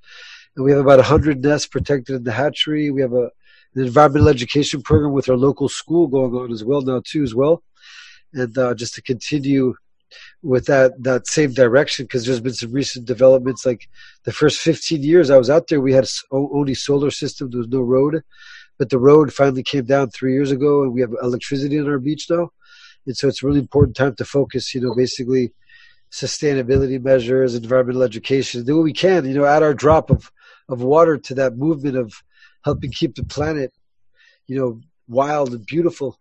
and we have about 100 nests protected in the hatchery. We have a an environmental education program with our local school going on as well now too as well, and uh, just to continue with that that same direction because there's been some recent developments. Like the first 15 years I was out there, we had only solar system. There was no road, but the road finally came down three years ago, and we have electricity on our beach now. And so it's a really important time to focus. You know, basically sustainability measures, environmental education, do what we can. You know, add our drop of of water to that movement of helping keep the planet, you know, wild and beautiful.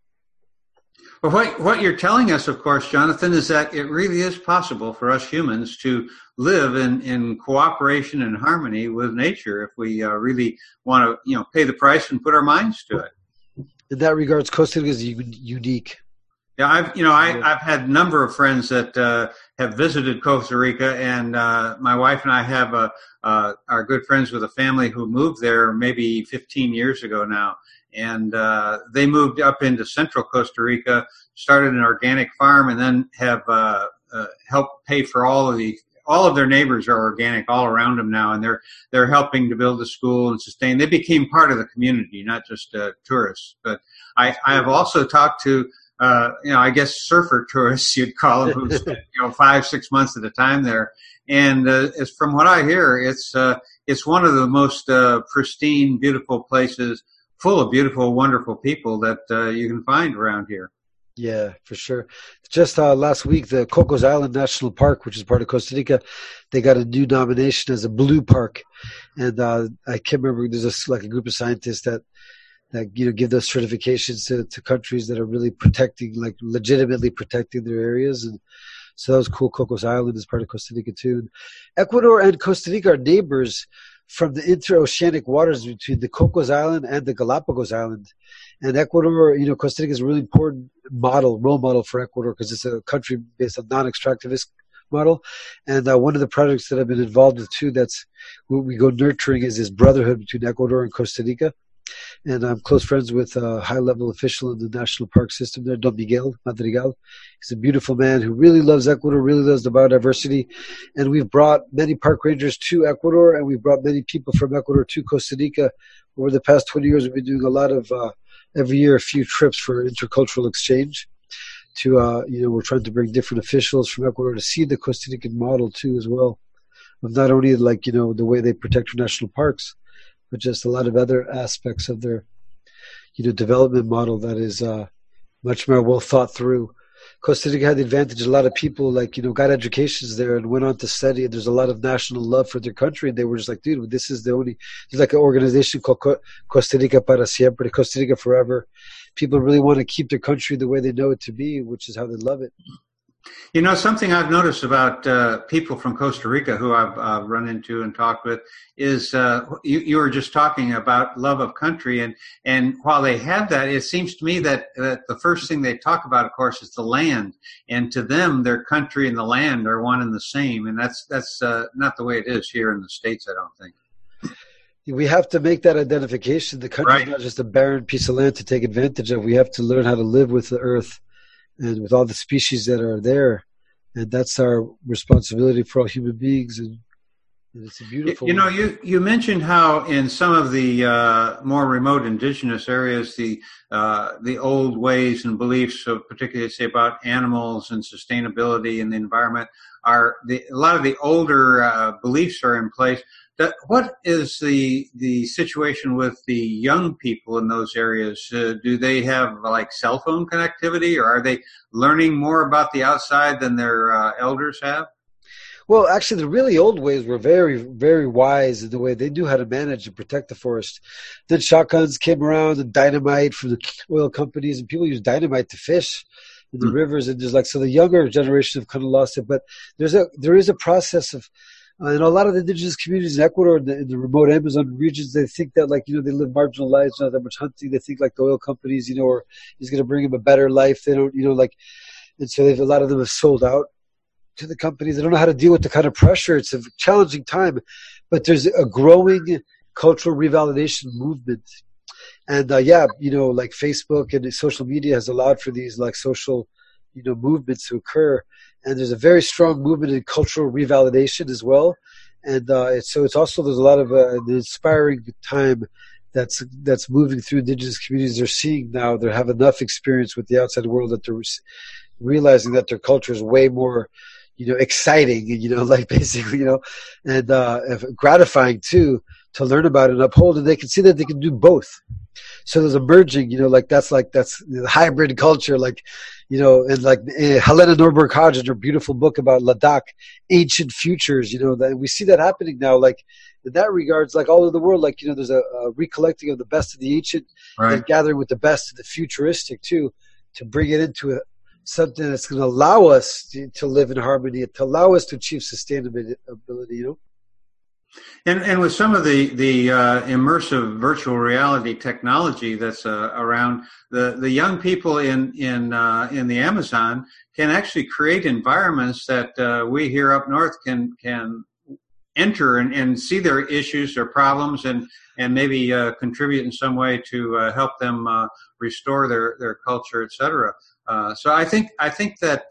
Well, what, what you're telling us, of course, Jonathan, is that it really is possible for us humans to live in, in cooperation and harmony with nature if we uh, really want to, you know, pay the price and put our minds to it. In that regards, Costa Rica is unique. Yeah, I've you know I, have had a number of friends that uh, have visited Costa Rica, and uh, my wife and I have a, uh, are good friends with a family who moved there maybe 15 years ago now, and uh, they moved up into central Costa Rica, started an organic farm, and then have uh, uh, helped pay for all of the all of their neighbors are organic all around them now, and they're they're helping to build a school and sustain. They became part of the community, not just tourists. But I, I have also talked to uh, you know, I guess surfer tourists you'd call them, who spend, you know five six months at a time there. And uh, as from what I hear, it's uh, it's one of the most uh, pristine, beautiful places, full of beautiful, wonderful people that uh, you can find around here. Yeah, for sure. Just uh, last week, the Cocos Island National Park, which is part of Costa Rica, they got a new nomination as a blue park, and uh, I can't remember. There's a, like a group of scientists that that you know give those certifications to, to countries that are really protecting like legitimately protecting their areas and so that was cool cocos island is part of costa rica too and ecuador and costa rica are neighbors from the interoceanic waters between the cocos island and the galapagos island and ecuador you know costa rica is a really important model role model for ecuador because it's a country based on non-extractivist model. And uh, one of the projects that I've been involved with too, that's what we go nurturing is this brotherhood between Ecuador and Costa Rica and I'm close friends with a high level official in the national park system there, Don Miguel Madrigal. He's a beautiful man who really loves Ecuador, really loves the biodiversity. And we've brought many park rangers to Ecuador, and we've brought many people from Ecuador to Costa Rica. Over the past 20 years, we've been doing a lot of, uh, every year, a few trips for intercultural exchange. To, uh, you know, we're trying to bring different officials from Ecuador to see the Costa Rican model too, as well, of not only like, you know, the way they protect national parks, but just a lot of other aspects of their you know development model that is uh, much more well thought through. Costa Rica had the advantage. A lot of people like you know got educations there and went on to study. And there's a lot of national love for their country, and they were just like, dude, this is the only. There's like an organization called Costa Rica para siempre, Costa Rica forever. People really want to keep their country the way they know it to be, which is how they love it. You know, something I've noticed about uh, people from Costa Rica who I've uh, run into and talked with is uh, you, you, were just talking about love of country, and and while they have that, it seems to me that that the first thing they talk about, of course, is the land, and to them, their country and the land are one and the same, and that's that's uh, not the way it is here in the states. I don't think we have to make that identification. The country right. is not just a barren piece of land to take advantage of. We have to learn how to live with the earth and with all the species that are there. And that's our responsibility for all human beings. And, and it's a beautiful. You know, you you mentioned how in some of the uh, more remote indigenous areas, the uh, the old ways and beliefs, of particularly say about animals and sustainability and the environment, are the, a lot of the older uh, beliefs are in place that, what is the the situation with the young people in those areas? Uh, do they have like cell phone connectivity, or are they learning more about the outside than their uh, elders have? Well, actually, the really old ways were very, very wise in the way they knew how to manage and protect the forest. Then shotguns came around and dynamite from the oil companies, and people used dynamite to fish in the mm. rivers. And there's like so the younger generation have kind of lost it, but there's a there is a process of Uh, and a lot of the indigenous communities in Ecuador, in the, in the, remote Amazon regions, they think that like you know they live marginal lives, not that much hunting. They think like the oil companies, you know, are is going to bring them a better life. They don't, you know, like, and so they've a lot of them have sold out to the companies. They don't know how to deal with the kind of pressure. It's a challenging time, but there's a growing cultural revalidation movement. And uh, yeah, you know, like Facebook and social media has allowed for these like social, you know, movements to occur. And there's a very strong movement in cultural revalidation as well. And uh, so it's also there's a lot of uh, an inspiring time that's that's moving through indigenous communities. They're seeing now they have enough experience with the outside world that they're realizing that their culture is way more you know exciting and you know like basically you know and uh gratifying too to learn about and uphold and they can see that they can do both so there's a merging you know like that's like that's the hybrid culture like you know and like uh, helena norberg hodge in her beautiful book about ladakh ancient futures you know that we see that happening now like in that regards like all over the world like you know there's a, a recollecting of the best of the ancient right. and gathering with the best of the futuristic too to bring it into a, something that's going to allow us to, to, live in harmony, to allow us to achieve sustainability. You know. And and with some of the the uh, immersive virtual reality technology that's uh, around, the the young people in in uh, in the Amazon can actually create environments that uh, we here up north can can enter and, and see their issues, their problems, and and maybe uh, contribute in some way to uh, help them restore their their culture, etc. So I think I think that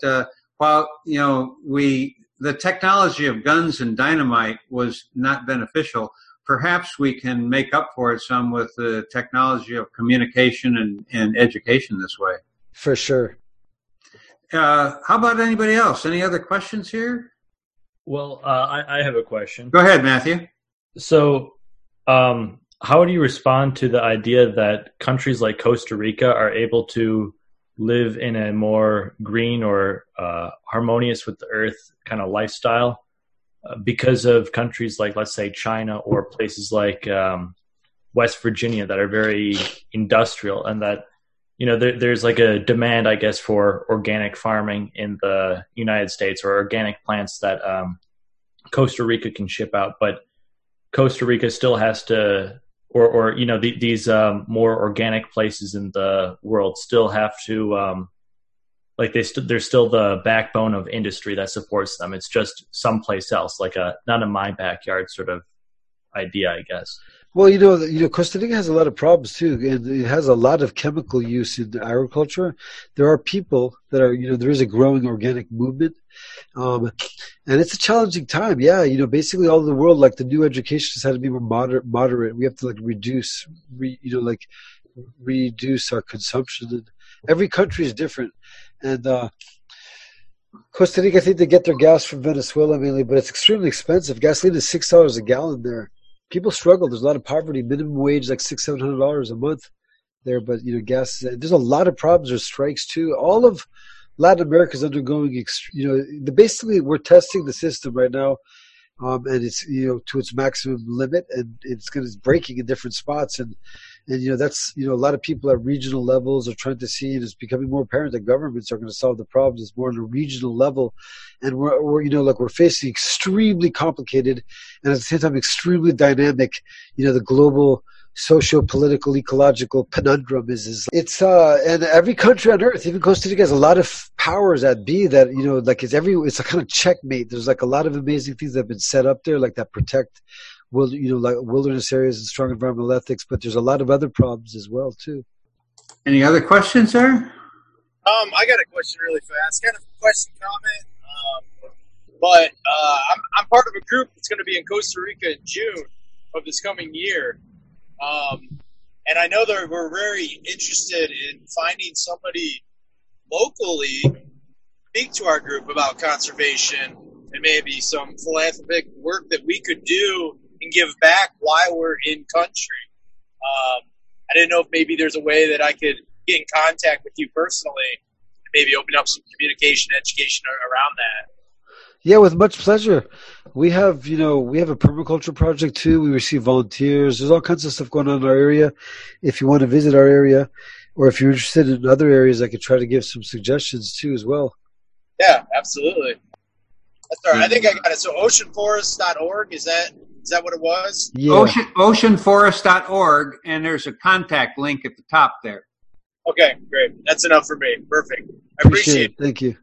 while you know we the technology of guns and dynamite was not beneficial, perhaps we can make up for it some with the technology of communication and, and education this way. For sure. Uh, how about anybody else? Any other questions here? Well, uh, I, I, have a question. Go ahead, Matthew. So, um, how do you respond to the idea that countries like Costa Rica are able to live in a more green or uh, harmonious with the earth kind of lifestyle uh, because of countries like, let's say, China or places like um, West Virginia that are very industrial and that you know there, there's like a demand, I guess, for organic farming in the United States or organic plants that um, Costa Rica can ship out, but Costa Rica still has to or, or you know the, these um, more organic places in the world still have to um, like they st- they're still the backbone of industry that supports them. It's just someplace else, like a not in my backyard sort of idea, I guess. Well, you know, you know, Costa Rica has a lot of problems too, and it has a lot of chemical use in agriculture. There are people that are, you know, there is a growing organic movement, um, and it's a challenging time. Yeah, you know, basically all the world, like the new education has had to be more moderate. Moderate. We have to like reduce, re, you know, like reduce our consumption. And every country is different, and uh, Costa Rica, I think they get their gas from Venezuela mainly, but it's extremely expensive. Gasoline is six dollars a gallon there people struggle. There's a lot of poverty. Minimum wage like six, seven hundred dollars a month there, but you know, gas. There's a lot of problems. There's strikes too. All of Latin America is undergoing. You know, the, basically we're testing the system right now, um, and it's you know to its maximum limit, and it's going to breaking in different spots, and and you know that's you know a lot of people at regional levels are trying to see and it's becoming more apparent that governments are going to solve the problems it's more on a regional level and we're, we're you know like we're facing extremely complicated and at the same time extremely dynamic you know the global socio-political ecological conundrum is, is it's uh and every country on earth even costa rica has a lot of powers at be that you know like it's every it's a kind of checkmate there's like a lot of amazing things that have been set up there like that protect will you know, like wilderness areas and strong environmental ethics, but there's a lot of other problems as well too. Any other questions, sir? Um, I got a question really fast, kind of question comment. Um, but uh, I'm, I'm part of a group that's going to be in Costa Rica in June of this coming year. Um, and I know that we're very interested in finding somebody locally speak to our group about conservation and maybe some philanthropic work that we could do and give back while we're in country. Um, I didn't know if maybe there's a way that I could get in contact with you personally, and maybe open up some communication education around that. Yeah, with much pleasure. We have, you know, we have a permaculture project too. We receive volunteers. There's all kinds of stuff going on in our area. If you want to visit our area, or if you're interested in other areas, I could try to give some suggestions too as well. Yeah, absolutely. That's all right. I think I got it. So oceanforest.org is that is that what it was? Yeah. Ocean, oceanforest.org, and there's a contact link at the top there. Okay, great. That's enough for me. Perfect. I appreciate appreciate it. Thank you.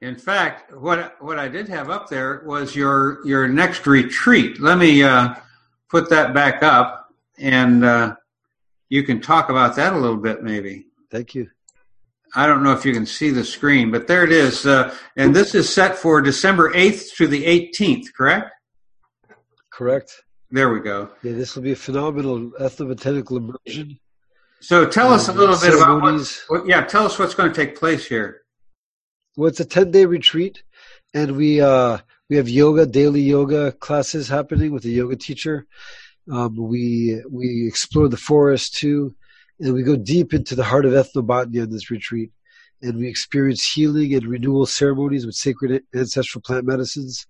In fact, what what I did have up there was your your next retreat. Let me uh, put that back up, and uh, you can talk about that a little bit, maybe. Thank you. I don't know if you can see the screen, but there it is. Uh, and this is set for December 8th to the 18th, correct? Correct. There we go. Yeah, this will be a phenomenal ethnobotanical immersion. So tell us a little bit about what, what, yeah, tell us what's going to take place here. Well, it's a ten day retreat, and we uh, we have yoga, daily yoga classes happening with a yoga teacher. Um, we we explore the forest too, and we go deep into the heart of ethnobotany on this retreat, and we experience healing and renewal ceremonies with sacred ancestral plant medicines,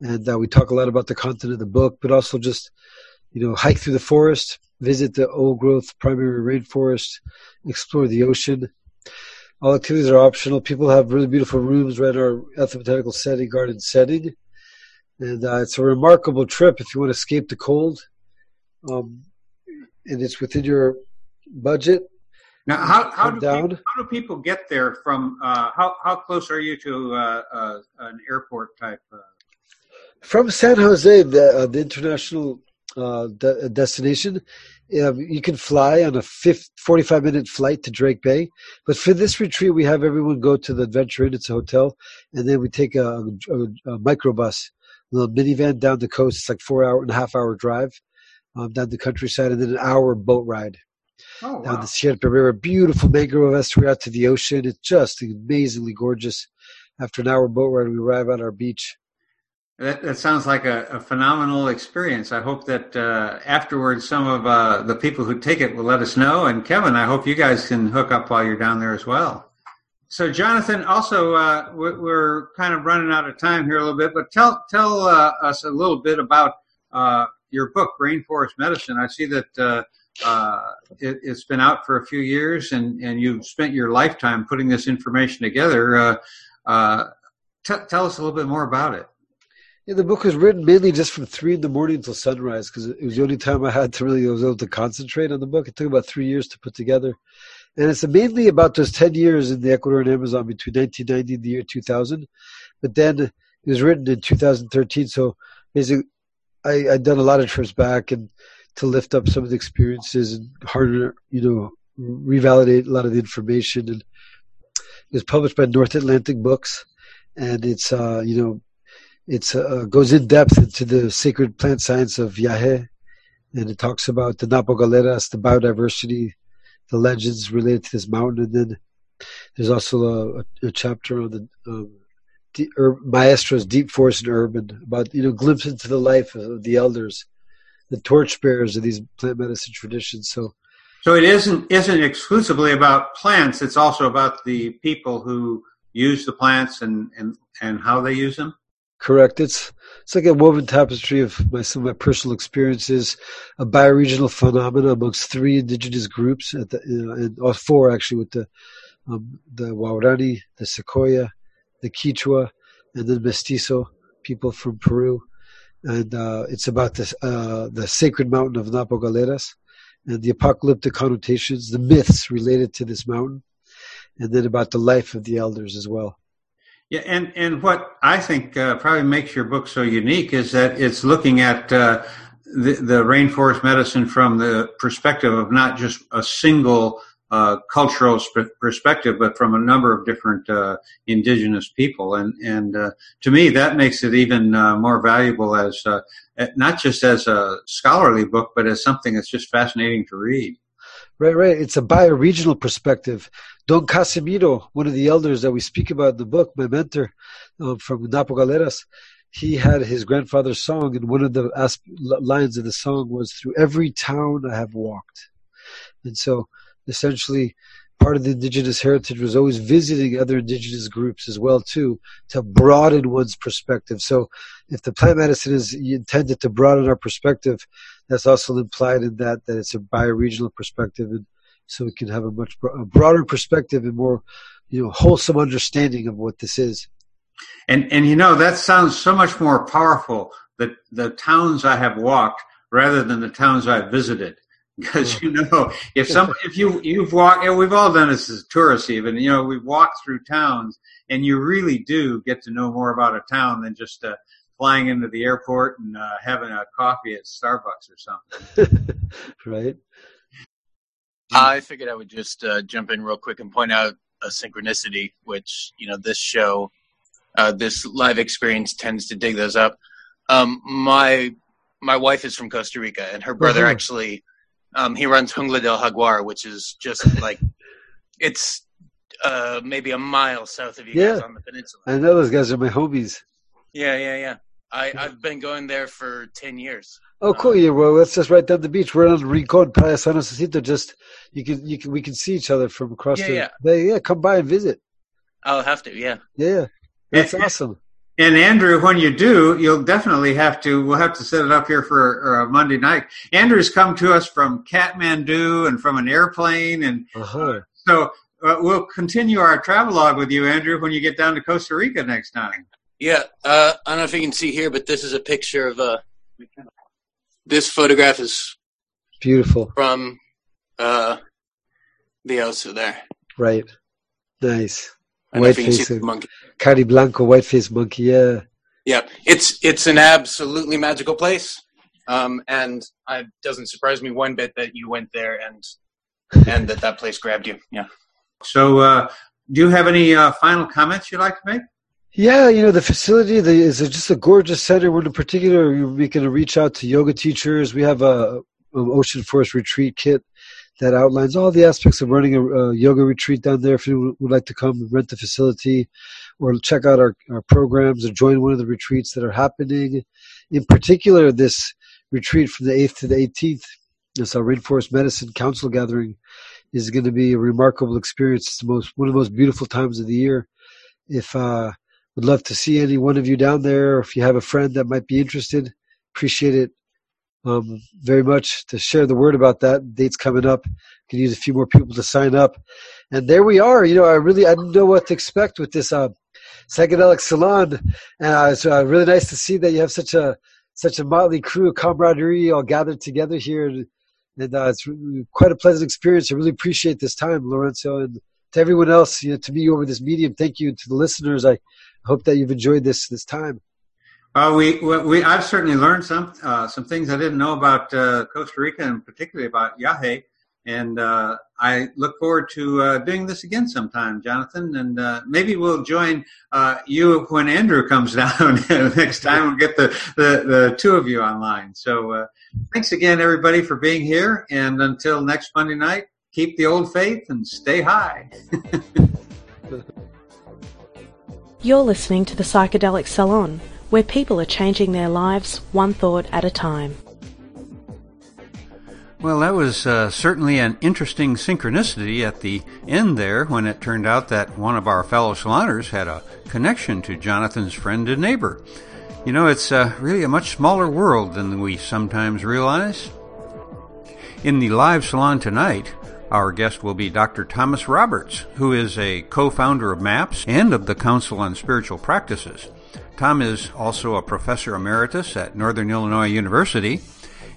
and uh, we talk a lot about the content of the book, but also just you know hike through the forest, visit the old growth primary rainforest, explore the ocean. All activities are optional. People have really beautiful rooms right in our ethnobotanical setting, garden setting. And uh, it's a remarkable trip if you want to escape the cold. Um, and it's within your budget. Now, how, how, do, people, how do people get there from, uh, how, how close are you to uh, uh, an airport type? Uh, From San Jose, the, uh, the international uh, de- destination, um, you can fly on a 50, 45 minute flight to Drake Bay. But for this retreat, we have everyone go to the Adventure Inn. It's a hotel. And then we take a, a, a microbus, a little minivan down the coast. It's like four hour and a half hour drive um, down the countryside, and then an hour boat ride oh, down wow. the Sierpe River. Beautiful mangrove estuary out to the ocean. It's just amazingly gorgeous. After an hour boat ride, we arrive at our beach. That, that sounds like a, a phenomenal experience. I hope that uh, afterwards some of uh, the people who take it will let us know. And Kevin, I hope you guys can hook up while you're down there as well. So, Jonathan, also uh, we're, kind of running out of time here a little bit, but tell tell uh, us a little bit about uh, your book, Rainforest Medicine. I see that uh, it, it's been out for a few years, and, and you've spent your lifetime putting this information together. T- tell us a little bit more about it. Yeah, the book was written mainly just from three in the morning until sunrise because it was the only time I had to really I was able to concentrate on the book. It took about three years to put together, and it's mainly about those ten years in the Ecuadorian Amazon between 1990 and the year 2000. But then it was written in 2013, so basically I I'd done a lot of trips back and to lift up some of the experiences and harder, you know, revalidate a lot of the information. And it was published by North Atlantic Books, and it's uh, you know it's uh, goes in depth into the sacred plant science of Yahe, and it talks about the Napo Galeras, the biodiversity, the legends related to this mountain, and then there's also a, a chapter on the um, the maestros, deep forest and urban, about you know glimpse into the life of the elders, the torchbearers of these plant medicine traditions. So So it isn't isn't exclusively about plants. It's also about the people who use the plants and and and how they use them. Correct. It's it's like a woven tapestry of my some of my personal experiences, a bioregional phenomena amongst three indigenous groups at the you know, and or four actually with the um, the Waorani, the Secoya, the Quichua, and the Mestizo people from Peru, and uh, it's about this uh, the sacred mountain of Napo Galeras, and the apocalyptic connotations, the myths related to this mountain, and then about the life of the elders as well. Yeah, and and what I think uh, probably makes your book so unique is that it's looking at uh, the the rainforest medicine from the perspective of not just a single uh, cultural sp- perspective, but from a number of different uh, indigenous people, and and uh, to me that makes it even uh, more valuable as not just as a scholarly book, but as something that's just fascinating to read. Right, right. It's a bioregional perspective. Don Casimiro, one of the elders that we speak about in the book, my mentor um, from Napo Galeras, he had his grandfather's song, and one of the asp- lines of the song was, Through every town I have walked. And so, essentially, part of the indigenous heritage was always visiting other indigenous groups as well, too, to broaden one's perspective. So, if the plant medicine is intended to broaden our perspective, that's also implied in that that it's a bioregional perspective, and so we can have a much bro- a broader perspective and more, you know, wholesome understanding of what this is. And and you know that sounds so much more powerful. The the towns I have walked rather than the towns I've visited. Because you know, if some if you you've walked, know, we've all done this as tourists, even you know, we've walked through towns, and you really do get to know more about a town than just uh, flying into the airport and uh, having a coffee at Starbucks or something. right. I figured I would just uh, jump in real quick and point out a synchronicity, which you know this show, uh, this live experience tends to dig those up. Um, my my wife is from Costa Rica, and her brother Uh-huh. actually um, he runs Jungla del Jaguar, which is just like it's uh, maybe a mile south of you guys on the peninsula. I know those guys are my homies. Yeah, yeah, yeah. I, I've been going there for ten years. Oh, cool. Yeah, well, that's just right down the beach. We're on Rincon, Playa San Josecito. Just you can, you can, we can see each other from across Yeah, the. yeah. Bay. yeah, come by and visit. I'll have to. Yeah. Yeah, that's Yeah. awesome. And Andrew, when you do, you'll definitely have to. We'll have to set it up here for uh, Monday night. Andrew's come to us from Kathmandu and from an airplane, and Uh huh. so uh, we'll continue our travelogue with you, Andrew, when you get down to Costa Rica next time. Yeah, uh, I don't know if you can see here, but this is a picture of uh This photograph is Beautiful. from uh, the Osa there. Right. Nice. I don't know if you can see White-faced monkey. Cari Blanco, white faced monkey. Yeah. Yeah, it's it's an absolutely magical place, um, and it doesn't surprise me one bit that you went there and and that that place grabbed you. Yeah. So, uh, do you have any uh, final comments you'd like to make? Yeah, you know the facility the, is just a gorgeous center. We're in particular we can reach out to yoga teachers. We have a, ocean forest retreat kit that outlines all the aspects of running a, a yoga retreat down there. If you would like to come rent the facility, or check out our, our programs or join one of the retreats that are happening. In particular, this retreat from the 8th to the 18th, this our Rainforest Medicine Council gathering, is going to be a remarkable experience. It's the most one of the most beautiful times of the year. If uh, would love to see any one of you down there. If you have a friend that might be interested, appreciate it um, very much to share the word about that. Date's coming up. Can use a few more people to sign up. And there we are. You know, I really I didn't know what to expect with this uh, psychedelic salon, and uh, it's uh, really nice to see that you have such a such a motley crew, camaraderie, all gathered together here. And, and uh, it's quite a pleasant experience. I really appreciate this time, Lorenzo, and to everyone else, you know, to me over this medium. Thank you to the listeners. I hope that you've enjoyed this this time. Uh, we, we, I've certainly learned some, uh, some things I didn't know about uh, Costa Rica and particularly about Yahe. And uh, I look forward to uh, doing this again sometime, Jonathan. And uh, maybe we'll join you when Andrew comes down next time. We'll get the, the, the two of you online. So thanks again, everybody, for being here. And until next Monday night, keep the old faith and stay high. You're listening to the Psychedelic Salon, where people are changing their lives one thought at a time. Well, that was uh, certainly an interesting synchronicity at the end there when it turned out that one of our fellow saloners had a connection to Jonathan's friend and neighbor. You know, it's uh, really a much smaller world than we sometimes realize. In the live salon tonight, our guest will be Dr. Thomas Roberts, who is a co-founder of MAPS and of the Council on Spiritual Practices. Tom is also a professor emeritus at Northern Illinois University,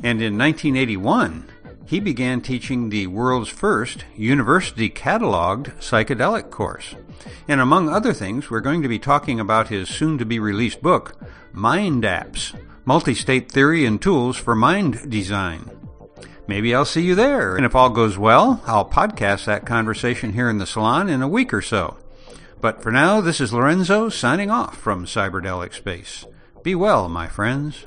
and in 1981, he began teaching the world's first university cataloged psychedelic course. And among other things, we're going to be talking about his soon to be released book, Mind Apps Multi State Theory and Tools for Mind Design. Maybe I'll see you there. And if all goes well, I'll podcast that conversation here in the salon in a week or so. But for now, this is Lorenzo signing off from Cyberdelic Space. Be well, my friends.